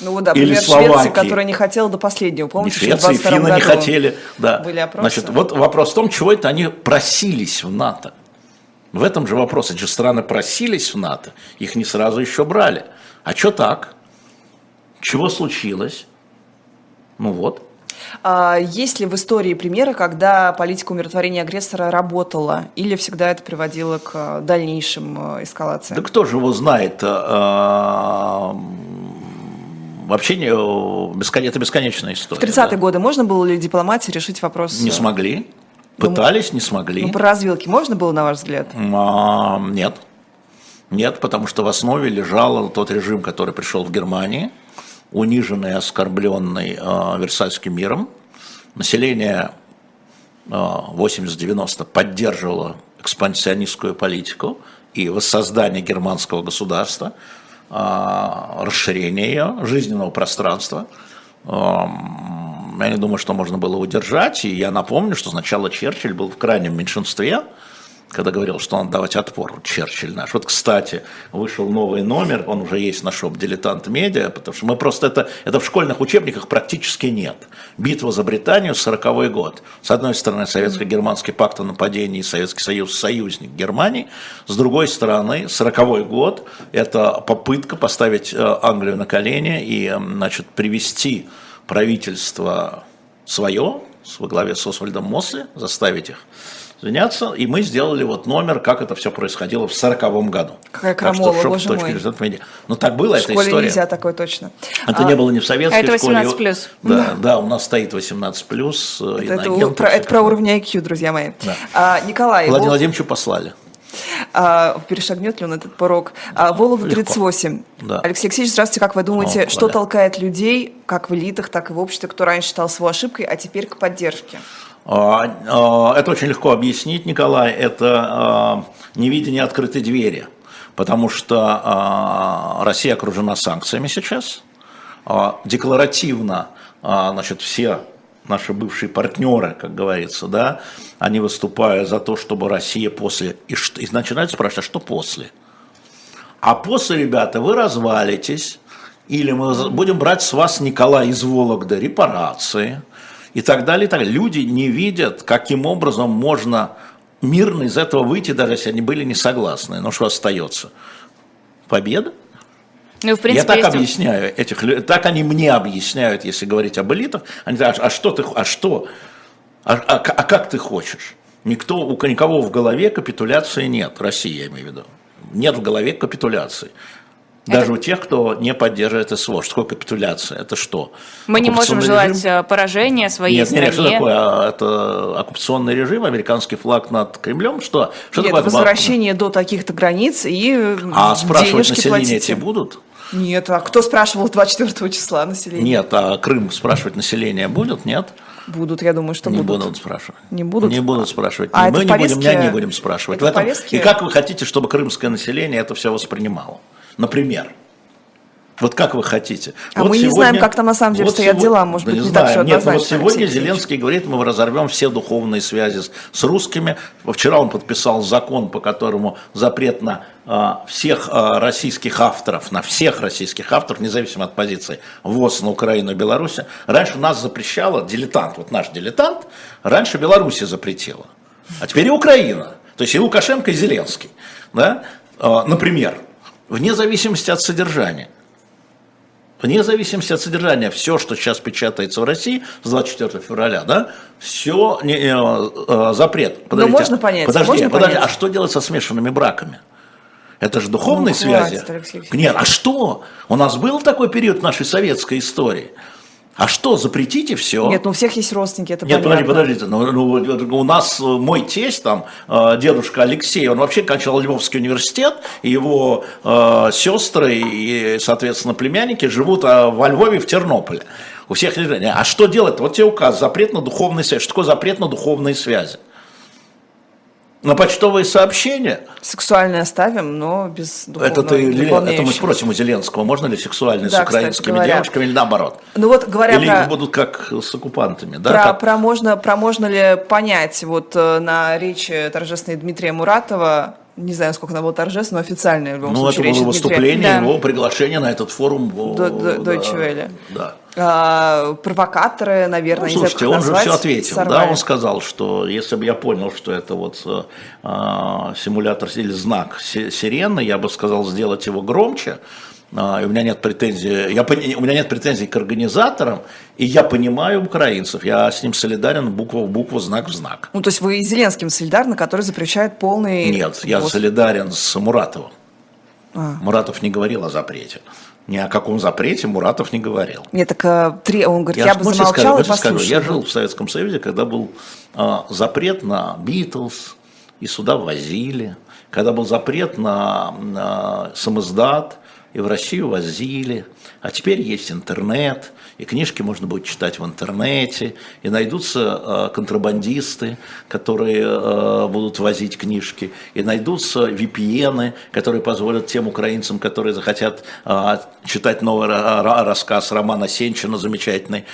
Ну вот, да, или Швеции, которая не хотела до последнего. Помните,
не Швеция, и финны не хотели. Да. Были опросы. Значит, вот вопрос в том, чего это они просились в НАТО. В этом же вопрос. Эти страны просились в НАТО, их не сразу еще брали. А что так? Чего случилось? Ну вот.
А есть ли в истории примеры, когда политика умиротворения агрессора работала, или всегда это приводило к дальнейшим э, эскалациям?
Да кто же его знает? А, вообще не, это бесконечная история.
В 30-е да. годы можно было ли дипломатии решить вопрос?
Не смогли. Ну, Пытались, не смогли.
Ну, про развилки можно было, на ваш взгляд?
А, нет. Нет, потому что в основе лежал тот режим, который пришел в Германии – униженный, оскорбленный э, Версальским миром. Население э, 80-90 поддерживало экспансионистскую политику и воссоздание германского государства, э, расширение ее, жизненного пространства. Э, я не думаю, что можно было удержать, и я напомню, что сначала Черчилль был в крайнем меньшинстве, когда говорил, что надо давать отпор, Черчилль наш. Вот, кстати, вышел новый номер, он уже есть на шоп «Дилетант Медиа», потому что мы просто это, это в школьных учебниках практически нет. Битва за Британию, 40 год. С одной стороны, Советско-германский пакт о нападении, Советский Союз, союзник Германии. С другой стороны, 40 год – это попытка поставить э, Англию на колени и, значит, привести правительство свое, во главе с Освальдом Мосли, заставить их заняться, и мы сделали вот номер, как это все происходило в сороковом году.
Какая крамола, так что, боже мой.
Медиа. Ну так было,
в эта
история.
школе нельзя такое точно.
Это а, не было не в советской
это
18
школе. плюс.
Да, да, у нас стоит 18 плюс.
Э, это, это, про, это про уровень IQ, друзья мои. Да. А, Николай.
Владимир. Владимировичу послали.
А, перешагнет ли он этот порог? А, Вологда 38. Да. Алексей Алексеевич, здравствуйте. Как вы думаете, О, что толкает людей, как в элитах, так и в обществе, кто раньше считал его ошибкой, а теперь к поддержке?
А, а, это очень легко объяснить, Николай. Это а, невидение открытой двери. Потому что Россия окружена санкциями сейчас. декларативно значит, все наши бывшие партнеры, как говорится, да, они выступают за то, чтобы Россия после... И, и начинают спрашивать, а что после? А после, ребята, вы развалитесь, или мы будем брать с вас, Николай, из Вологды репарации, и так далее, и так далее. Люди не видят, каким образом можно мирно из этого выйти, даже если они были не согласны. Но что остается? Победа? Ну, в принципе, Я так объясняю этих так они мне объясняют, если говорить об элитах. Они говорят, а что ты, а что, а, а, а как ты хочешь? Никто, у никого в голове капитуляции нет, Россия, я имею в виду. Нет в голове капитуляции. Даже это... у тех, кто не поддерживает СВО. Что такое капитуляция? Это что?
Мы не можем желать режим? Поражения своей
нет,
стране.
Нет, что такое? А, это оккупационный режим, американский флаг над Кремлем? Что? что
нет, такое? возвращение до таких-то границ и
А спрашивать население эти будут?
Нет, а кто спрашивал 24 числа население?
Нет, а Крым спрашивать население будет, нет?
Будут, я думаю, что
не
будут.
Не будут спрашивать.
Не будут?
Не будут спрашивать. А мы не повестке... будем, не будем спрашивать. Это в этом... повестке... И как вы хотите, чтобы крымское население это все воспринимало? Например. Вот как вы хотите.
А
вот
мы сегодня, не знаем, как там на самом деле вот стоят сегодня, дела, может
да
быть,
не, не
так все
Нет, вот сегодня Зеленский говорит, мы разорвем все духовные связи с, с русскими. Вчера он подписал закон, по которому запрет на э, всех э, российских авторов, на всех российских авторов, независимо от позиции, ввоз на Украину и Беларусь. Раньше нас запрещало, дилетант, вот наш дилетант, раньше Беларусь запретила, а теперь и Украина. То есть и Лукашенко, и Зеленский. Да? Э, например, вне зависимости от содержания вне зависимости от содержания, все, что сейчас печатается в России с 24 февраля, да, все не, э, э, запрет.
Ну, Подождите, Но можно понять.
Подожди,
можно
подожди,
понять.
а что делать со смешанными браками? Это же духовные ну, связи. Хватит, Нет, а что? У нас был такой период в нашей советской истории – а что, запретите все?
Нет, ну у всех есть родственники, это
Нет, понятно. подождите, подождите. Ну, ну, у нас э, мой тесть, там, э, дедушка Алексей, он вообще кончал Львовский университет, его э, сестры и, соответственно, племянники живут э, во Львове, в Тернополе. У всех А что делать? Вот тебе указ, запрет на духовные связи. Что такое запрет на духовные связи? На почтовые сообщения.
Сексуальные оставим, но без
это, ты, это мы спросим у Зеленского, можно ли сексуальные да, с украинскими кстати, девушками или наоборот.
Ну вот говоря
или
про...
будут как с оккупантами. Да,
про,
как...
про, можно, про можно ли понять вот э, на речи торжественной Дмитрия Муратова не знаю, сколько она была торжественная, но официальная в любом
ну,
случае.
Ну, это было выступление, да. его приглашение на этот форум.
Deutsche Welle.
Да.
А, провокаторы, наверное,
ну, слушайте, он же все ответил, сорвали. да, он сказал, что если бы я понял, что это вот а, симулятор или знак сирены, я бы сказал сделать его громче, и у меня нет претензий, я, у меня нет претензий к организаторам, и я понимаю украинцев, я с ним солидарен буква в букву, знак в знак.
Ну, то есть вы и Зеленским солидарны, который запрещает полный...
Нет, я солидарен с Муратовым. А. Муратов не говорил о запрете. Ни о каком запрете Муратов не говорил.
Нет, так а, три, он говорит, я, я бы замолчал скажу, и послушал.
я жил в Советском Союзе, когда был а, запрет на Битлз, и сюда возили. Когда был запрет на, на самоздат, и в Россию возили. А теперь есть интернет, и книжки можно будет читать в интернете, и найдутся э, контрабандисты, которые э, будут возить книжки, и найдутся VPN, которые позволят тем украинцам, которые захотят э, читать новый рассказ романа Сенчина замечательный,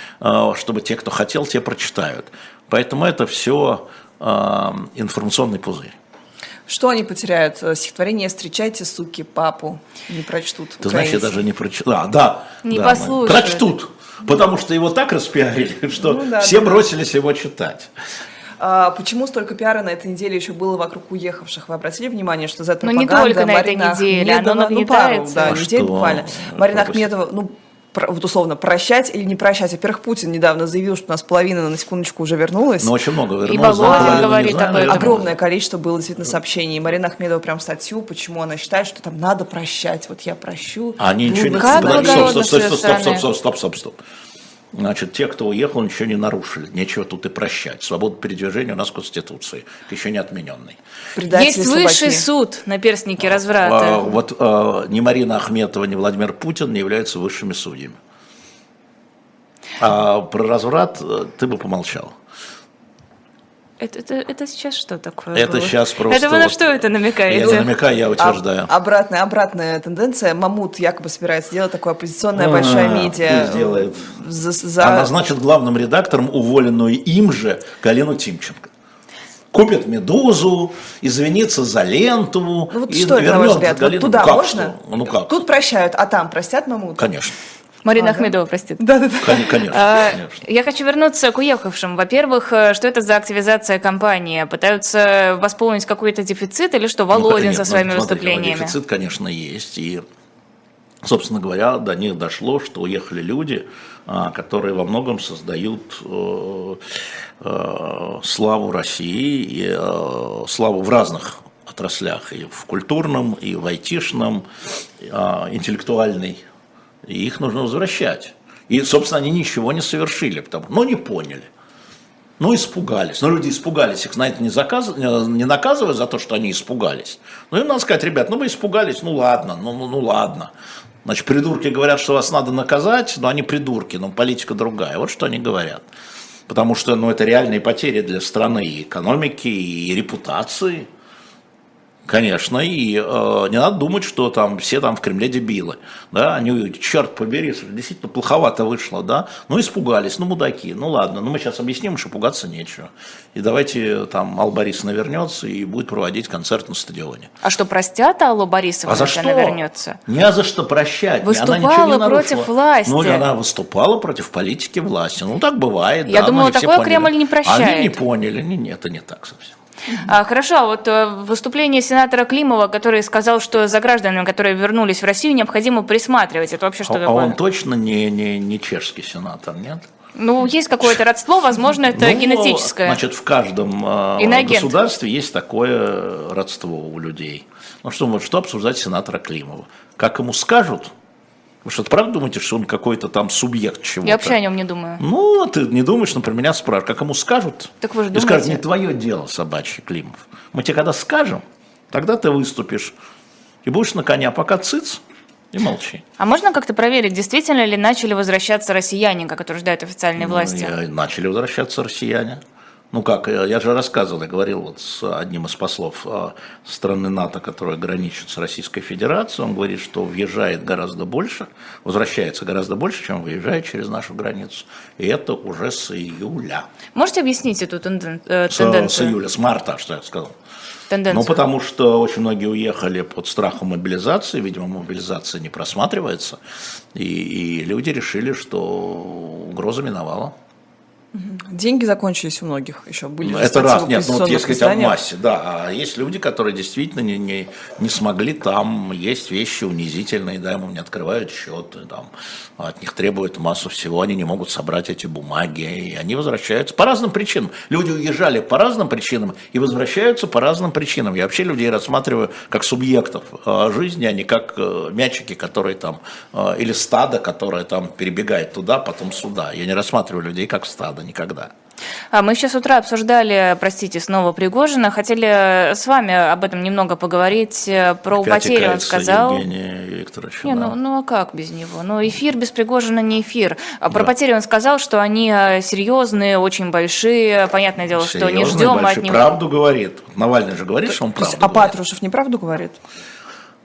чтобы те, кто хотел, те прочитают. Поэтому это все информационный пузырь.
Что они потеряют? Э, стихотворение «Встречайте, суки, папу». Не прочтут.
Ты знаешь, я даже не прочитал. А, да.
Не
да,
послушают.
Прочтут. Потому что его так распиарили, что ну, да, все да, бросились да. его читать.
А, почему столько пиара на этой неделе еще было вокруг уехавших? Вы обратили внимание, что за
это Ну, не только на этой неделе,
Ахмедова, оно
ну, пару,
да, а недель буквально. Марина Ахмедова, ну, вот условно прощать или не прощать. Во-первых, Путин недавно заявил, что у нас половина на секундочку уже вернулась.
Ну, очень много вернулось.
И Баглодин говорит об этом.
Огромное количество было действительно сообщений. И Марина Ахмедова прям статью, почему она считает, что там надо прощать. Вот я прощу.
А они ничего не... Стоп, стоп, стоп, стоп, стоп, стоп, стоп, стоп. Значит, те, кто уехал, ничего не нарушили. Нечего тут и прощать. Свобода передвижения у нас в Конституции, еще не отмененной.
Есть высший суд на перстнике разврата.
А, вот а, ни Марина Ахметова, ни Владимир Путин не являются высшими судьями. А про разврат э, ты бы помолчал.
Это, это, это сейчас что такое?
Это
было?
сейчас просто...
Это вы на что это намекаете?
Я не намекаю, я утверждаю.
А, обратная, обратная тенденция. Мамут якобы собирается сделать такое оппозиционное большое медиа.
Сделает.
За, за...
А назначит главным редактором уволенную им же Галину Тимченко купит «Медузу», извинится за ленту. Ну
вот и что это, на ваш взгляд? Вот туда
ну, как
можно?
Что? Ну как?
Тут прощают, а там простят Мамут?
Конечно.
Марина а, Ахмедова, да? простит.
Да, да, да.
Конечно,
а, конечно. Я хочу вернуться к уехавшим. Во-первых, э, что это за активизация компании? Пытаются восполнить какой-то дефицит или что Володин ну, со своими ну, смотрите, выступлениями?
Дефицит, конечно, есть. И, собственно говоря, до них дошло, что уехали люди, а, которые во многом создают э, э, славу России, и, славу в разных отраслях, и в культурном, и в айтишном, э, интеллектуальной и их нужно возвращать. И, собственно, они ничего не совершили, потому, но не поняли. Ну, испугались. Но люди испугались, их на это не, заказ... не наказывают за то, что они испугались. Ну, им надо сказать, ребят, ну вы испугались, ну ладно, ну, ну, ну ладно. Значит, придурки говорят, что вас надо наказать, но они придурки, но политика другая. Вот что они говорят. Потому что ну, это реальные потери для страны и экономики, и репутации. Конечно, и э, не надо думать, что там все там в Кремле дебилы, да, они, черт побери, действительно плоховато вышло, да, ну испугались, ну мудаки, ну ладно, ну мы сейчас объясним, что пугаться нечего, и давайте там Алла Борисовна вернется и будет проводить концерт на стадионе.
А что, простят Аллу Борисовну,
а за что?
она вернется?
Не за что прощать,
выступала
она ничего не
против власти.
Ну, она выступала против политики власти, ну так бывает,
Я
да,
думала, такое Кремль не прощает.
Они не поняли, не, нет, это не так совсем.
А, хорошо, а вот э, выступление сенатора Климова, который сказал, что за гражданами, которые вернулись в Россию, необходимо присматривать. Это вообще что
а,
такое? А
он точно не, не, не чешский сенатор, нет?
Ну, есть какое-то родство, возможно, это ну, генетическое.
Значит, в каждом э, государстве есть такое родство у людей. Ну что, вот, что обсуждать сенатора Климова? Как ему скажут, вы что, правда думаете, что он какой-то там субъект чего-то?
Я вообще о нем не думаю.
Ну, ты не думаешь, про меня спрашивают. Как ему скажут?
Так вы же
думаете? И скажут, не твое дело, собачий Климов. Мы тебе когда скажем, тогда ты выступишь и будешь на коня, пока цыц, и молчи.
А можно как-то проверить, действительно ли начали возвращаться россияне, как утверждают официальные ну, власти?
Начали возвращаться россияне. Ну как, я же рассказывал, я говорил вот с одним из послов а, страны НАТО, которая граничит с Российской Федерацией, он говорит, что въезжает гораздо больше, возвращается гораздо больше, чем выезжает через нашу границу. И это уже с июля.
Можете объяснить эту.
Э, тенденцию? С, с июля, с марта, что я сказал.
Тенденцию.
Ну, потому что очень многие уехали под страхом мобилизации, видимо, мобилизация не просматривается, и, и люди решили, что угроза миновала.
Деньги закончились у многих еще были.
Ну, это раз, нет, ну вот если сказать о массе, да, а есть люди, которые действительно не, не, не смогли там, есть вещи унизительные, да, ему не открывают счеты, там, от них требуют массу всего, они не могут собрать эти бумаги, и они возвращаются по разным причинам. Люди уезжали по разным причинам и возвращаются по разным причинам. Я вообще людей рассматриваю как субъектов э, жизни, а не как э, мячики, которые там, э, или стадо, которое там перебегает туда, потом сюда. Я не рассматриваю людей как стадо никогда.
А мы сейчас с утра обсуждали, простите, снова Пригожина. Хотели с вами об этом немного поговорить. Э, про Опять потерю он сказал.
Не,
да. ну, ну а как без него? Ну эфир без Пригожина не эфир. А про да. потери он сказал, что они э, серьезные, очень большие. Понятное дело, Серьезные, что не ждем большие. от него.
Правду говорит. Навальный же говорит, что он правду
А Патрушев неправду говорит?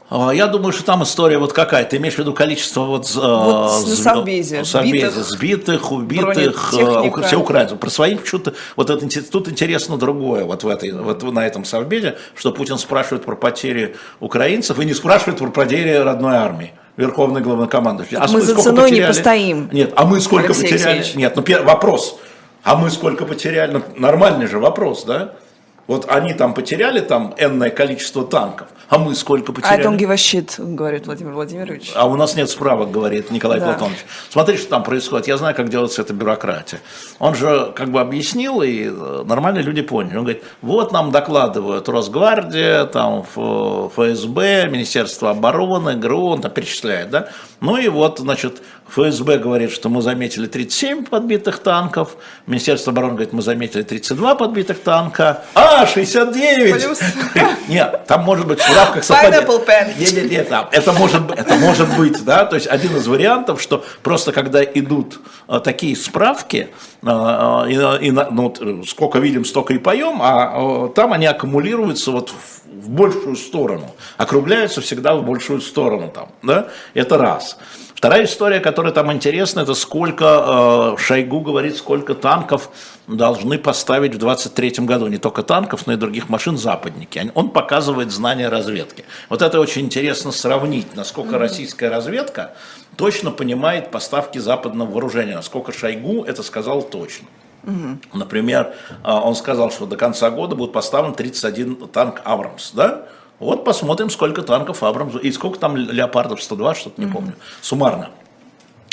А, я думаю, что там история вот какая. Ты имеешь в виду количество вот,
э, вот на Совбезе,
сбитых, сбитых, убитых, э, все украинцев. Про своих что-то, вот это, тут интересно другое, вот, в этой, вот на этом Совбезе, что Путин спрашивает про потери украинцев и не спрашивает про потери родной армии. Верховный главнокомандующий.
А мы за ценой потеряли? не постоим.
Нет, а мы сколько Алексей потеряли? Алексеевич. Нет, ну первый вопрос. А мы сколько потеряли? Ну, нормальный же вопрос, да? Вот они там потеряли там энное количество танков, а мы сколько потеряли?
I don't give a shit, говорит Владимир Владимирович.
А у нас нет справок, говорит Николай да. Платонович. Смотри, что там происходит. Я знаю, как делается эта бюрократия. Он же как бы объяснил, и э, нормальные люди поняли. Он говорит, вот нам докладывают Росгвардия, там ФСБ, Министерство обороны, ГРУ, он там перечисляет, да? Ну и вот, значит, ФСБ говорит, что мы заметили 37 подбитых танков, Министерство обороны говорит, мы заметили 32 подбитых танка, а, 69! Плюс. Нет, там может быть в равках совпадения. Нет, нет, нет, это может, это может быть, да, то есть один из вариантов, что просто когда идут а, такие справки, а, и, и, ну, сколько видим, столько и поем, а, а там они аккумулируются вот в, в большую сторону, округляются всегда в большую сторону там, да, это раз. Вторая история, которая там интересна, это сколько, э, Шойгу говорит, сколько танков должны поставить в 23 году. Не только танков, но и других машин западники. Он показывает знания разведки. Вот это очень интересно сравнить, насколько российская разведка точно понимает поставки западного вооружения, насколько Шойгу это сказал точно. Угу. Например, э, он сказал, что до конца года будет поставлен 31 танк Абрамс, да? Вот посмотрим, сколько танков Абрамс и сколько там леопардов 102, что-то не mm-hmm. помню, суммарно.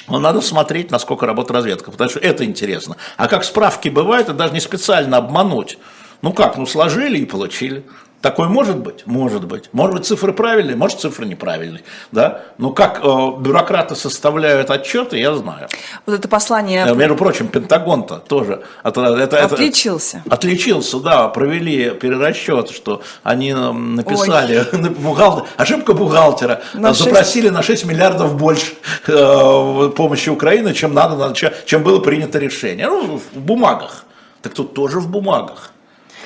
Но надо смотреть, насколько работает разведка, потому что это интересно. А как справки бывают, это даже не специально обмануть. Ну как, ну сложили и получили. Такое может быть? Может быть. Может быть, цифры правильные, может, цифры неправильные. Да? Но как э, бюрократы составляют отчеты, я знаю.
Вот это послание...
Э, между прочим, Пентагон-то тоже...
Это, это, отличился.
Это, отличился, да. Провели перерасчет, что они написали... Бухгалтер, ошибка бухгалтера. На запросили 6... на 6 миллиардов больше э, помощи Украины, чем надо, чем было принято решение. Ну, в бумагах. Так тут тоже в бумагах.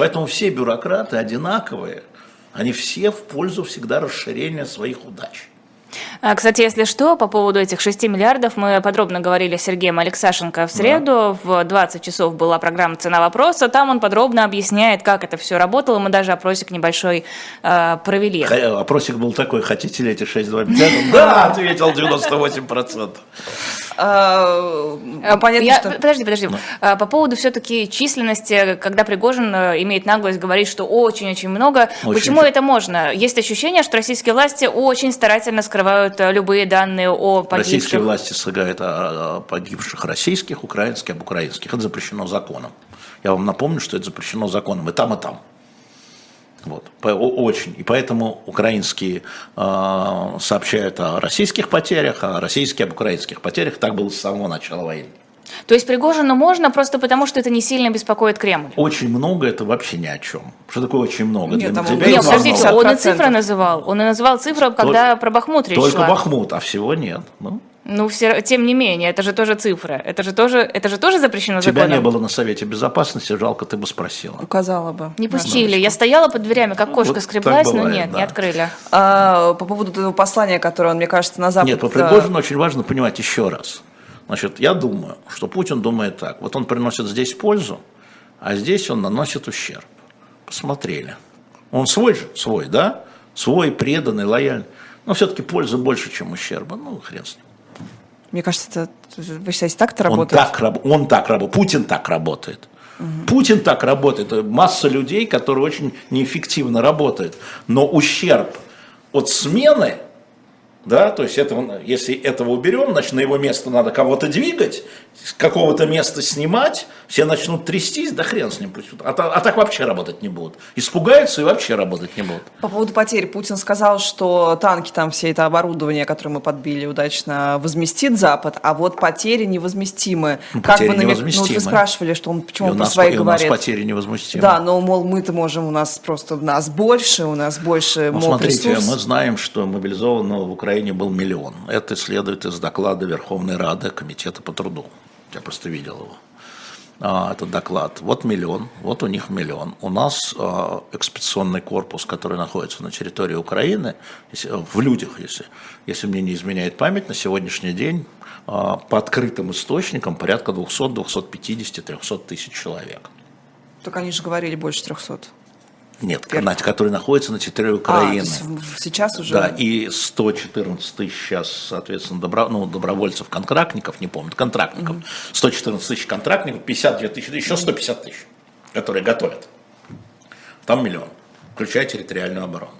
Поэтому все бюрократы одинаковые, они все в пользу всегда расширения своих удач.
А, кстати, если что, по поводу этих 6 миллиардов мы подробно говорили с Сергеем Алексашенко в среду. Да. В 20 часов была программа «Цена вопроса». Там он подробно объясняет, как это все работало. Мы даже опросик небольшой э, провели.
Опросик был такой, хотите ли эти 6,2 миллиарда? Да, ответил 98%.
А, а, понятно, я, что... Подожди, подожди. Да. По поводу все-таки численности, когда Пригожин э, имеет наглость говорить, что очень-очень много, очень почему это можно? Есть ощущение, что российские власти очень старательно скрывают э, любые данные о
погибших. Российские власти слагают о погибших российских, украинских, об украинских. Это запрещено законом. Я вам напомню, что это запрещено законом и там, и там. Вот, очень. И поэтому украинские э, сообщают о российских потерях, а российские об украинских потерях. Так было с самого начала войны.
То есть Пригожину можно просто потому, что это не сильно беспокоит Кремль?
Очень много это вообще ни о чем. Что такое очень много?
Нет, Для тебя нет подождите, он и цифры называл. Он и называл цифры, когда Только, про Бахмут речь
Только шла. Бахмут, а всего нет. Ну.
Ну, все, тем не менее, это же тоже цифра. Это же тоже, это же тоже запрещено
Тебя
законом.
не было на Совете Безопасности, жалко, ты бы спросила.
Указала бы.
Не пустили. Я стояла под дверями, как кошка вот бывает, но нет, да. не открыли.
А, по поводу этого послания, которое он, мне кажется, на Запад...
Нет, по Пригожину очень важно понимать еще раз. Значит, я думаю, что Путин думает так. Вот он приносит здесь пользу, а здесь он наносит ущерб. Посмотрели. Он свой же, свой, да? Свой, преданный, лояльный. Но все-таки пользы больше, чем ущерба. Ну, хрен с ним.
Мне кажется, это, вы считаете, так это работает?
Он так, он так работает, Путин так работает. Угу. Путин так работает. Масса людей, которые очень неэффективно работают. Но ущерб от смены да, то есть это, если этого уберем, значит на его место надо кого-то двигать, с какого-то места снимать, все начнут трястись, да хрен с ним пусть. А, а так вообще работать не будут. Испугаются и вообще работать не будут.
По поводу потерь, Путин сказал, что танки, там все это оборудование, которое мы подбили удачно, возместит Запад, а вот потери невозместимы.
Ну, как потери бы невозместимы.
Ну, вы спрашивали, что он почему и он про своих говорит.
у нас потери невозместимы.
Да, но, мол, мы-то можем, у нас просто, у нас больше, у нас больше,
ну, смотрите, ресурс. мы знаем, что мобилизовано в Украине был миллион. Это следует из доклада Верховной Рады Комитета по труду. Я просто видел его. А, этот доклад. Вот миллион, вот у них миллион. У нас а, экспедиционный корпус, который находится на территории Украины, если, в людях, если, если мне не изменяет память, на сегодняшний день а, по открытым источникам порядка 200, 250, 300 тысяч человек.
Так они же говорили больше 300.
Нет, Вверх. который находится на территории Украины.
А, сейчас уже?
Да, и 114 тысяч сейчас, соответственно, добро, ну, добровольцев, контрактников, не помню, контрактников. Угу. 114 тысяч контрактников, 52 тысячи, еще 150 тысяч, которые готовят. Там миллион, включая территориальную оборону.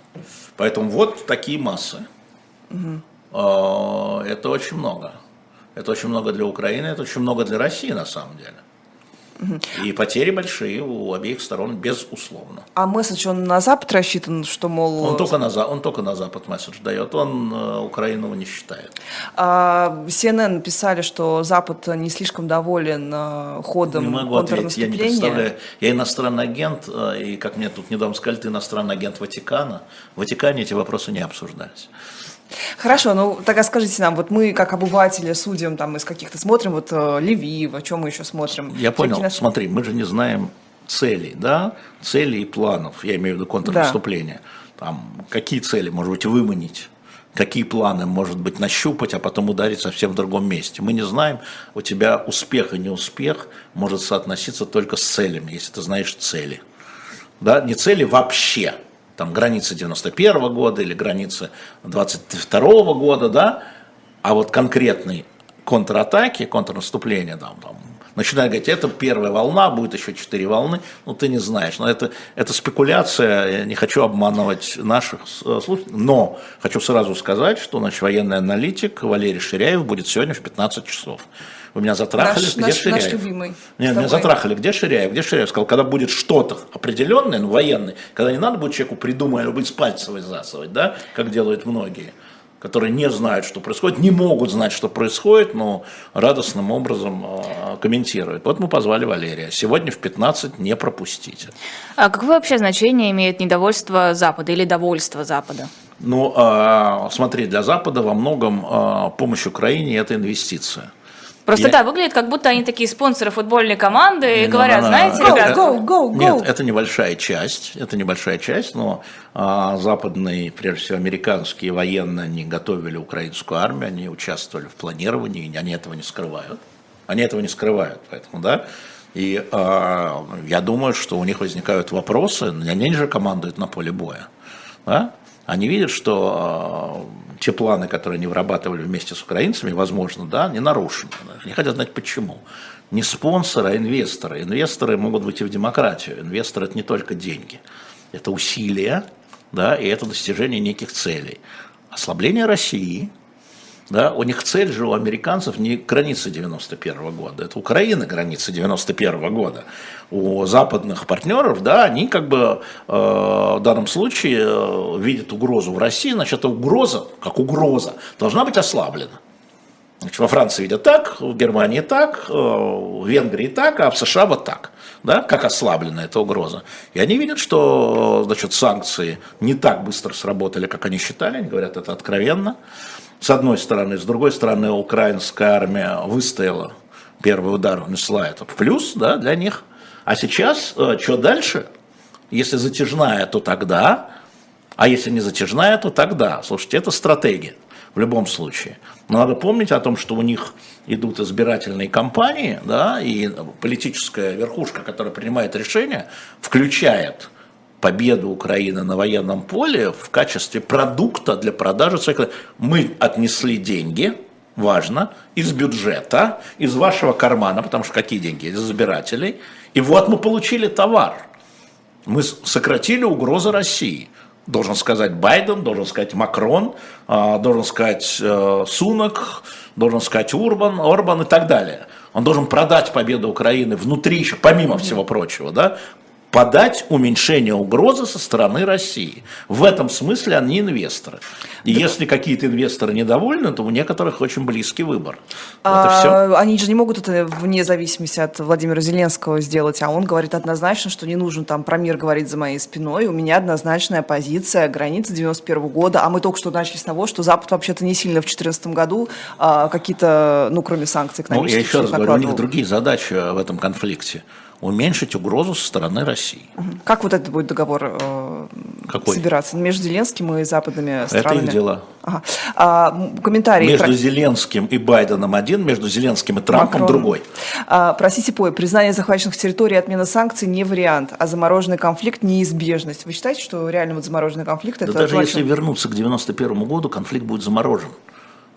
Поэтому вот такие массы. Угу. Это очень много. Это очень много для Украины, это очень много для России на самом деле. И потери большие у обеих сторон, безусловно.
А месседж, он на Запад рассчитан, что, мол...
Он только на, он только на Запад месседж дает, он э, Украину не считает.
А, CNN писали, что Запад не слишком доволен э, ходом не могу ответить,
я не представляю. Я иностранный агент, э, и как мне тут недавно сказали, ты иностранный агент Ватикана. В Ватикане эти вопросы не обсуждались.
Хорошо, ну тогда скажите нам, вот мы как обыватели судим там из каких-то смотрим, вот э, Левиев, о чем мы еще смотрим?
Я понял, наши... смотри, мы же не знаем целей, да, целей и планов, я имею в виду контрнаступление. Да. Там, какие цели, может быть, выманить? какие планы, может быть, нащупать, а потом ударить совсем в другом месте. Мы не знаем, у тебя успех и неуспех может соотноситься только с целями, если ты знаешь цели. Да? Не цели вообще, там границы 91 -го года или границы 22 -го года, да, а вот конкретные контратаки, контрнаступления, там, там, начинают говорить, это первая волна, будет еще четыре волны, ну ты не знаешь, но это, это спекуляция, я не хочу обманывать наших э, слушателей, но хочу сразу сказать, что наш военный аналитик Валерий Ширяев будет сегодня в 15 часов. Вы меня затрахали, наш, где наш, Ширяев? Наш любимый. Нет, меня затрахали, где Ширяев? Где Ширяев? Сказал, когда будет что-то определенное, ну, военное, когда не надо будет человеку придумать, быть с пальца высасывать, да, как делают многие которые не знают, что происходит, не могут знать, что происходит, но радостным образом э, комментируют. Вот мы позвали Валерия. Сегодня в 15 не пропустите.
А какое вообще значение имеет недовольство Запада или довольство Запада?
Ну, э, смотри, для Запада во многом э, помощь Украине – это инвестиция.
Просто я... да, выглядит, как будто они такие спонсоры футбольной команды и no, говорят, no, no, знаете,
go, ребят... Go, go, go.
Нет, это небольшая часть, это небольшая часть, но а, западные, прежде всего американские военные, они готовили украинскую армию, они участвовали в планировании, они этого не скрывают. Они этого не скрывают, поэтому, да, и э, я думаю, что у них возникают вопросы, они же командуют на поле боя. Да? Они видят, что те планы, которые они вырабатывали вместе с украинцами, возможно, да, не нарушены. Они хотят знать почему. Не спонсоры, а инвесторы. Инвесторы могут быть и в демократию. Инвесторы – это не только деньги. Это усилия, да, и это достижение неких целей. Ослабление России – да, у них цель же у американцев не граница 91 года, это Украина граница 91 года. У западных партнеров, да, они как бы э, в данном случае э, видят угрозу в России, значит, эта угроза, как угроза, должна быть ослаблена. Значит, во Франции видят так, в Германии так, э, в Венгрии так, а в США вот так. Да, как ослаблена эта угроза. И они видят, что значит, санкции не так быстро сработали, как они считали, они говорят это откровенно с одной стороны. С другой стороны, украинская армия выстояла, первый удар нанесла это плюс да, для них. А сейчас, э, что дальше? Если затяжная, то тогда, а если не затяжная, то тогда. Слушайте, это стратегия в любом случае. Но надо помнить о том, что у них идут избирательные кампании, да, и политическая верхушка, которая принимает решения, включает победу Украины на военном поле в качестве продукта для продажи своих... Мы отнесли деньги, важно, из бюджета, из вашего кармана, потому что какие деньги? Из избирателей. И вот мы получили товар. Мы сократили угрозы России. Должен сказать Байден, должен сказать Макрон, а, должен сказать э, Сунок, должен сказать Урбан, Орбан и так далее. Он должен продать победу Украины внутри еще, помимо всего прочего, да, подать уменьшение угрозы со стороны России. В этом смысле они инвесторы. И да. если какие-то инвесторы недовольны, то у некоторых очень близкий выбор.
А, вот все. Они же не могут это вне зависимости от Владимира Зеленского сделать, а он говорит однозначно, что не нужно там про мир говорить за моей спиной. У меня однозначная позиция, граница 91 года, а мы только что начали с того, что Запад вообще-то не сильно в 2014 году а, какие-то, ну, кроме санкций экономических.
Ну, я еще раз говорю, у них другие задачи в этом конфликте уменьшить угрозу со стороны России.
Как вот этот будет договор э, Какой? собираться? Между Зеленским и западными странами?
Это их дела.
Ага. А, комментарий.
Между про... Зеленским и Байденом один, между Зеленским и Трампом Макрон. другой.
А, про Сисипой. Признание захваченных территорий и отмена санкций не вариант, а замороженный конфликт неизбежность. Вы считаете, что реально вот замороженный конфликт
да
это...
даже если вернуться к 91 году, конфликт будет заморожен.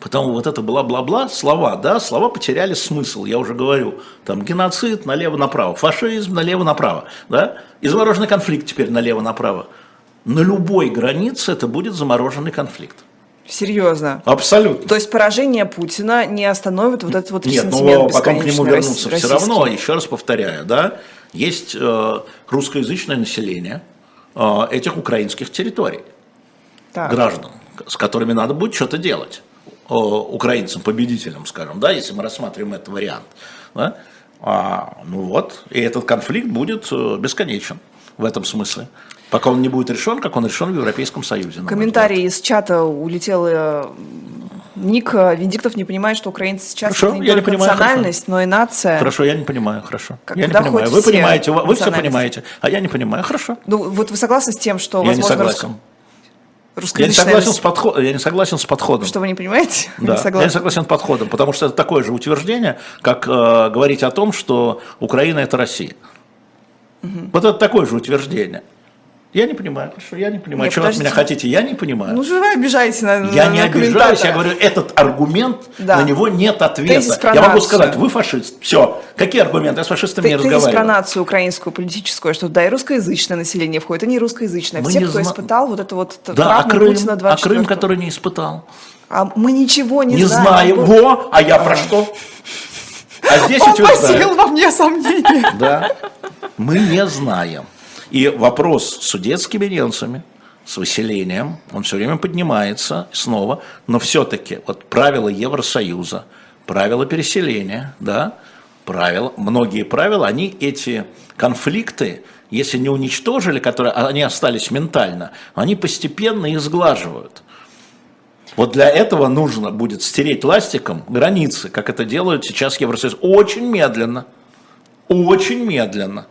Потому вот это бла-бла-бла, слова, да, слова потеряли смысл, я уже говорю. Там геноцид налево-направо, фашизм налево-направо, да, и замороженный конфликт теперь налево-направо. На любой границе это будет замороженный конфликт.
Серьезно?
Абсолютно.
То есть поражение Путина не остановит вот этот вот
Нет, но ну, потом к нему вернуться все равно, еще раз повторяю, да, есть э, русскоязычное население э, этих украинских территорий, так. граждан, с которыми надо будет что-то делать, украинцам, победителям, скажем, да, если мы рассматриваем этот вариант. Да? А, ну вот, и этот конфликт будет э, бесконечен в этом смысле. Пока он не будет решен, как он решен в Европейском Союзе.
Комментарий из чата улетел э, Ник э, Виндиктов не понимает, что украинцы сейчас хорошо, не я только не понимаю, национальность, хорошо. но и нация.
Хорошо, я не понимаю, хорошо. Как, я не понимаю. Вы понимаете, вы, все понимаете, а я не понимаю, хорошо.
Ну вот вы согласны с тем, что
я возможно... не согласен. Я не, согласен с подход, я не согласен с подходом.
Что вы не понимаете?
Да, не я не согласен с подходом, потому что это такое же утверждение, как э, говорить о том, что Украина это Россия. Угу. Вот это такое же утверждение. Я не понимаю, хорошо, я не понимаю, Нет, что вы от меня хотите, я не понимаю.
Ну, же вы обижаете на
Я на не обижаюсь, я говорю, этот аргумент, да. на него нет ответа. Я могу сказать, вы фашист, все. Какие аргументы? Я с фашистами Ты, не разговариваю.
Тезис про нацию украинскую, политическую, что да, и русскоязычное население входит, и не русскоязычное. Мы Все, не кто зна... испытал вот это вот
да, а Крым, Путина 24 А Крым, который не испытал?
А мы ничего не,
не знаем. Не знаем. Во, а я про что?
А здесь Он посеял во мне сомнения.
Да, мы не знаем. И вопрос с судетскими немцами, с выселением, он все время поднимается снова, но все-таки вот правила Евросоюза, правила переселения, да, правила, многие правила, они эти конфликты, если не уничтожили, которые они остались ментально, они постепенно их сглаживают. Вот для этого нужно будет стереть ластиком границы, как это делают сейчас Евросоюз. Очень медленно. Очень медленно.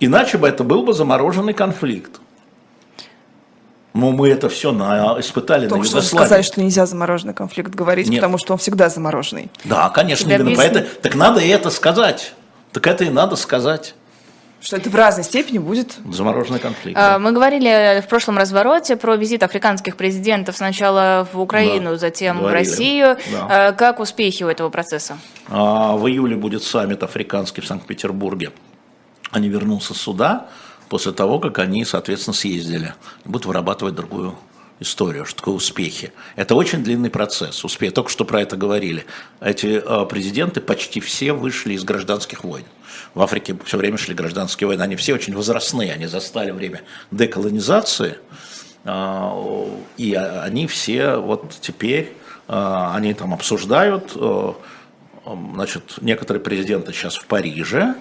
Иначе бы это был бы замороженный конфликт. Но мы это все на, испытали
Только
на
что сказали, что нельзя замороженный конфликт говорить, Нет. потому что он всегда замороженный.
Да, конечно, именно поэтому. Так надо и это сказать. Так это и надо сказать.
Что это в разной степени будет?
Замороженный конфликт.
А, да. Мы говорили в прошлом развороте про визит африканских президентов сначала в Украину, да, затем говорили. в Россию. Да. А, как успехи у этого процесса?
А, в июле будет саммит африканский в Санкт-Петербурге они вернутся сюда после того, как они, соответственно, съездили. Будут вырабатывать другую историю, что такое успехи. Это очень длинный процесс. Успех, только что про это говорили. Эти э, президенты почти все вышли из гражданских войн. В Африке все время шли гражданские войны. Они все очень возрастные, они застали время деколонизации. Э, и они все вот теперь, э, они там обсуждают, значит, некоторые президенты сейчас в Париже,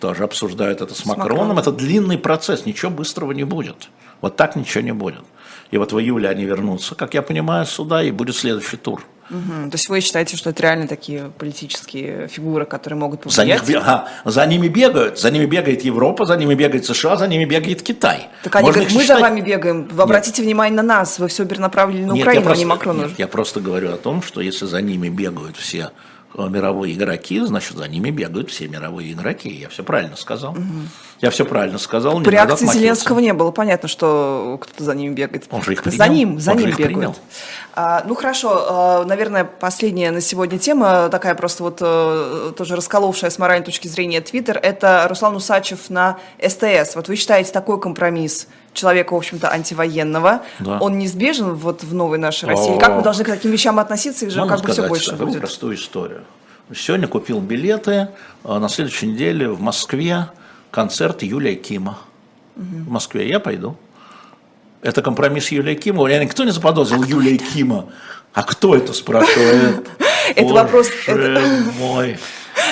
тоже обсуждают это с, с Макроном. Макроном. Это длинный процесс, ничего быстрого не будет. Вот так ничего не будет. И вот в июле они вернутся, как я понимаю, сюда, и будет следующий тур.
Угу. То есть вы считаете, что это реально такие политические фигуры, которые могут повлиять?
За, них, ага, за ними бегают, за ними бегает Европа, за ними бегает США, за ними бегает Китай.
Так они Можно говорят, мы считать... за вами бегаем, вы обратите нет. внимание на нас, вы все перенаправили на нет, Украину,
просто,
а не Макрону.
Нет, я просто говорю о том, что если за ними бегают все мировые игроки, значит, за ними бегают все мировые игроки. Я все правильно сказал. Угу. Я все правильно сказал.
По реакции Зеленского не было понятно, что кто-то за ними бегает.
Он же их
принял. За ним, за
Он
ним бегают. А, ну хорошо, а, наверное, последняя на сегодня тема, такая просто вот а, тоже расколовшая с моральной точки зрения Твиттер, это Руслан Усачев на СТС. Вот вы считаете такой компромисс человека, в общем-то, антивоенного, да. он неизбежен вот в новой нашей России? Как мы должны к таким вещам относиться? Их же как бы все больше
будет. простую историю. Сегодня купил билеты, а на следующей неделе в Москве концерт Юлия Кима. Угу. В Москве я пойду. Это компромисс Юлия Кима. Я никто не заподозрил Юлия Кима. А кто это спрашивает?
Это вопрос...
мой.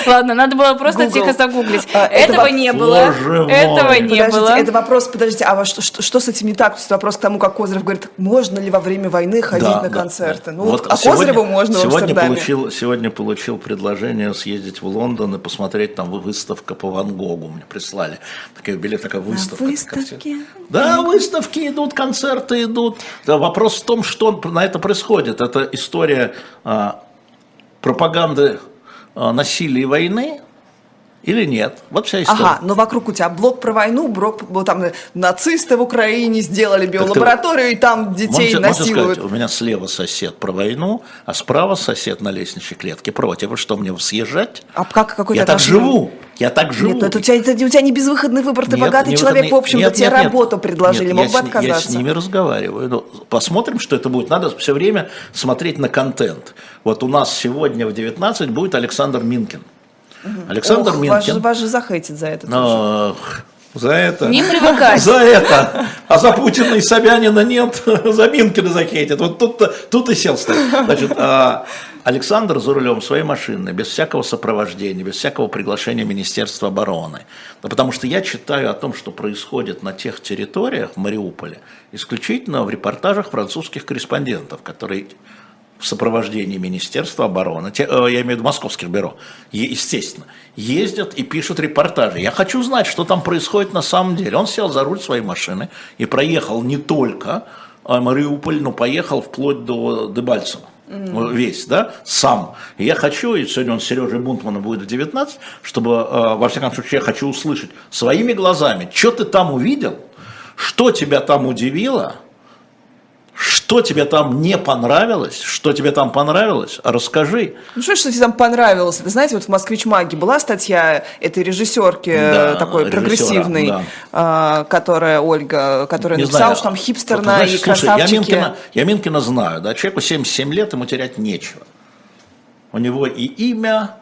Ладно, надо было просто Google. тихо загуглить. А, Этого это не было. Этого не
подождите,
было.
Это вопрос, подождите, а что, что, что с этим не так? Это вопрос к тому, как Козырев говорит, можно ли во время войны ходить да, на да, концерты? Да. Ну, вот, а сегодня, Козыреву можно
сегодня в получил, сегодня получил предложение съездить в Лондон и посмотреть там выставка по Ван Гогу. Мне прислали. Такая билет, такая выставка. На
выставки?
Да, выставки идут, концерты идут. Да, вопрос в том, что на это происходит. Это история а, пропаганды насилия и войны, или нет. Вот вся история.
Ага, но вокруг у тебя блок про войну, блок, там нацисты в Украине сделали биолабораторию, ты, и там детей можете, насилуют. Можете сказать,
у меня слева сосед про войну, а справа сосед на лестничной клетке против. Что, мне съезжать?
А как какой-то
Я так живу. Я так живу. Нет,
это у тебя, это, у тебя не безвыходный выбор, ты нет, богатый человек, в общем-то, нет, тебе нет, работу нет, предложили, нет, мог бы отказаться.
Я с ними разговариваю. Ну, посмотрим, что это будет. Надо все время смотреть на контент. Вот у нас сегодня в 19 будет Александр Минкин.
Александр Ох, Минкин. Вас же, вас же захейтит за это.
Но, за это.
Не привыкать.
За это. А за Путина и Собянина нет. За Минкина захейтит. Вот тут, тут и сел стоит. Значит, а Александр за рулем своей машины, без всякого сопровождения, без всякого приглашения Министерства обороны. Да потому что я читаю о том, что происходит на тех территориях в Мариуполе, исключительно в репортажах французских корреспондентов, которые в сопровождении Министерства обороны, те, э, я имею в виду московских бюро, естественно, ездят и пишут репортажи. Я хочу знать, что там происходит на самом деле. Он сел за руль своей машины и проехал не только э, Мариуполь, но поехал вплоть до Дебальцева. Mm. Весь, да, сам. И я хочу, и сегодня он с Сережей Бунтманом будет в 19, чтобы, э, во всяком случае, я хочу услышать своими глазами, что ты там увидел, что тебя там удивило – что тебе там не понравилось? Что тебе там понравилось? Расскажи.
Ну что, что тебе там понравилось? Вы знаете, вот в «Москвич Маги» была статья этой режиссерки да, такой прогрессивной, да. а, которая Ольга, которая не написала, знаю. что там хипстерная вот, знаешь, и слушай, красавчики.
Я Минкина, я Минкина знаю, да, человеку 77 лет, ему терять нечего. У него и имя,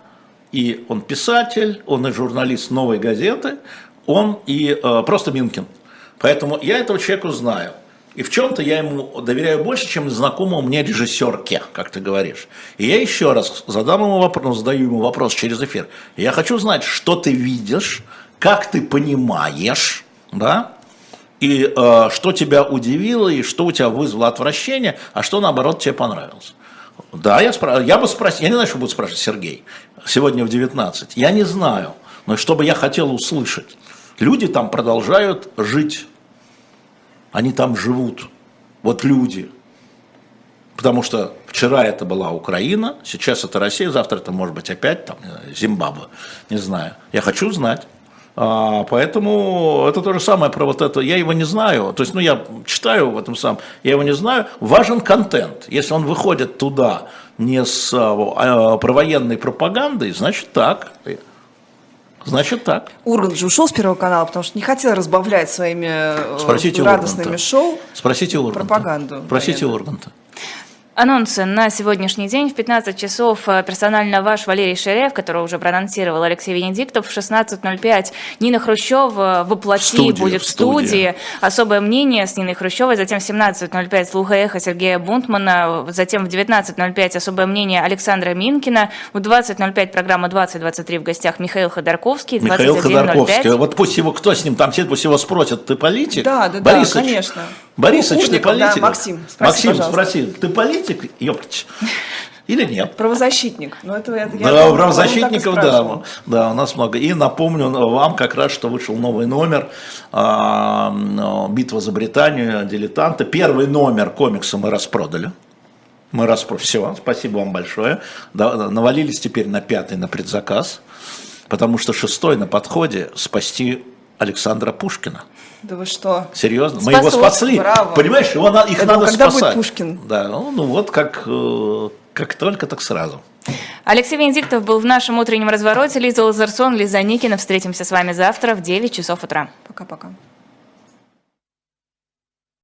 и он писатель, он и журналист «Новой газеты», он и э, просто Минкин. Поэтому я этого человека знаю. И в чем-то я ему доверяю больше, чем знакомому мне режиссерке, как ты говоришь. И я еще раз задам ему вопрос, ну, задаю ему вопрос через эфир. Я хочу знать, что ты видишь, как ты понимаешь, да, и э, что тебя удивило, и что у тебя вызвало отвращение, а что наоборот тебе понравилось. Да, я, спра- я бы спросил, я не знаю, что будет спрашивать Сергей сегодня в 19. Я не знаю, но что бы я хотел услышать. Люди там продолжают жить они там живут. Вот люди. Потому что вчера это была Украина, сейчас это Россия, завтра это может быть опять там, Зимбабве, не знаю. Я хочу знать. А, поэтому это то же самое про вот это. Я его не знаю. То есть, ну, я читаю в этом самом, я его не знаю. Важен контент. Если он выходит туда не с а, а, провоенной пропагандой, значит так. Значит так.
Ургант же ушел с Первого канала, потому что не хотел разбавлять своими э, Спросите радостными Урганта. шоу
Спросите Урганта.
пропаганду.
Спросите военную. Урганта.
Анонсы на сегодняшний день в 15 часов э, персонально ваш Валерий Шерев, которого уже проанонсировал Алексей Венедиктов, в 16.05 Нина Хрущева воплоти студию, будет в студии. студии. Особое мнение с Ниной Хрущевой, затем в 17.05 слуха эхо Сергея Бунтмана, затем в 19.05 особое мнение Александра Минкина, в 20.05 программа 2023 в гостях Михаил Ходорковский.
Михаил Ходорковский, вот пусть его, кто с ним там сидит, пусть его спросят, ты политик?
Да, да, Борисович, да, конечно.
Борисович, ну, ты политик? Да,
Максим,
спроси, Максим, пожалуйста. спроси, ты политик? Ёптать. Или нет?
Правозащитник. Ну, это, это,
я да, правозащитников, да, да, у нас много. И напомню вам как раз, что вышел новый номер а, «Битва за Британию», «Дилетанты». Первый номер комикса мы распродали. Мы распродали. Все, спасибо вам большое. Да, навалились теперь на пятый, на предзаказ, потому что шестой на подходе «Спасти Александра Пушкина».
Да вы что?
Серьезно? Мы его спасли.
Браво.
Понимаешь, его, их
Я
надо
когда
спасать.
Будет Пушкин?
Да, ну, ну вот как, э, как только, так сразу.
Алексей Венедиктов был в нашем утреннем развороте. Лиза Лазарсон, Лиза Никина. Встретимся с вами завтра в 9 часов утра.
Пока-пока.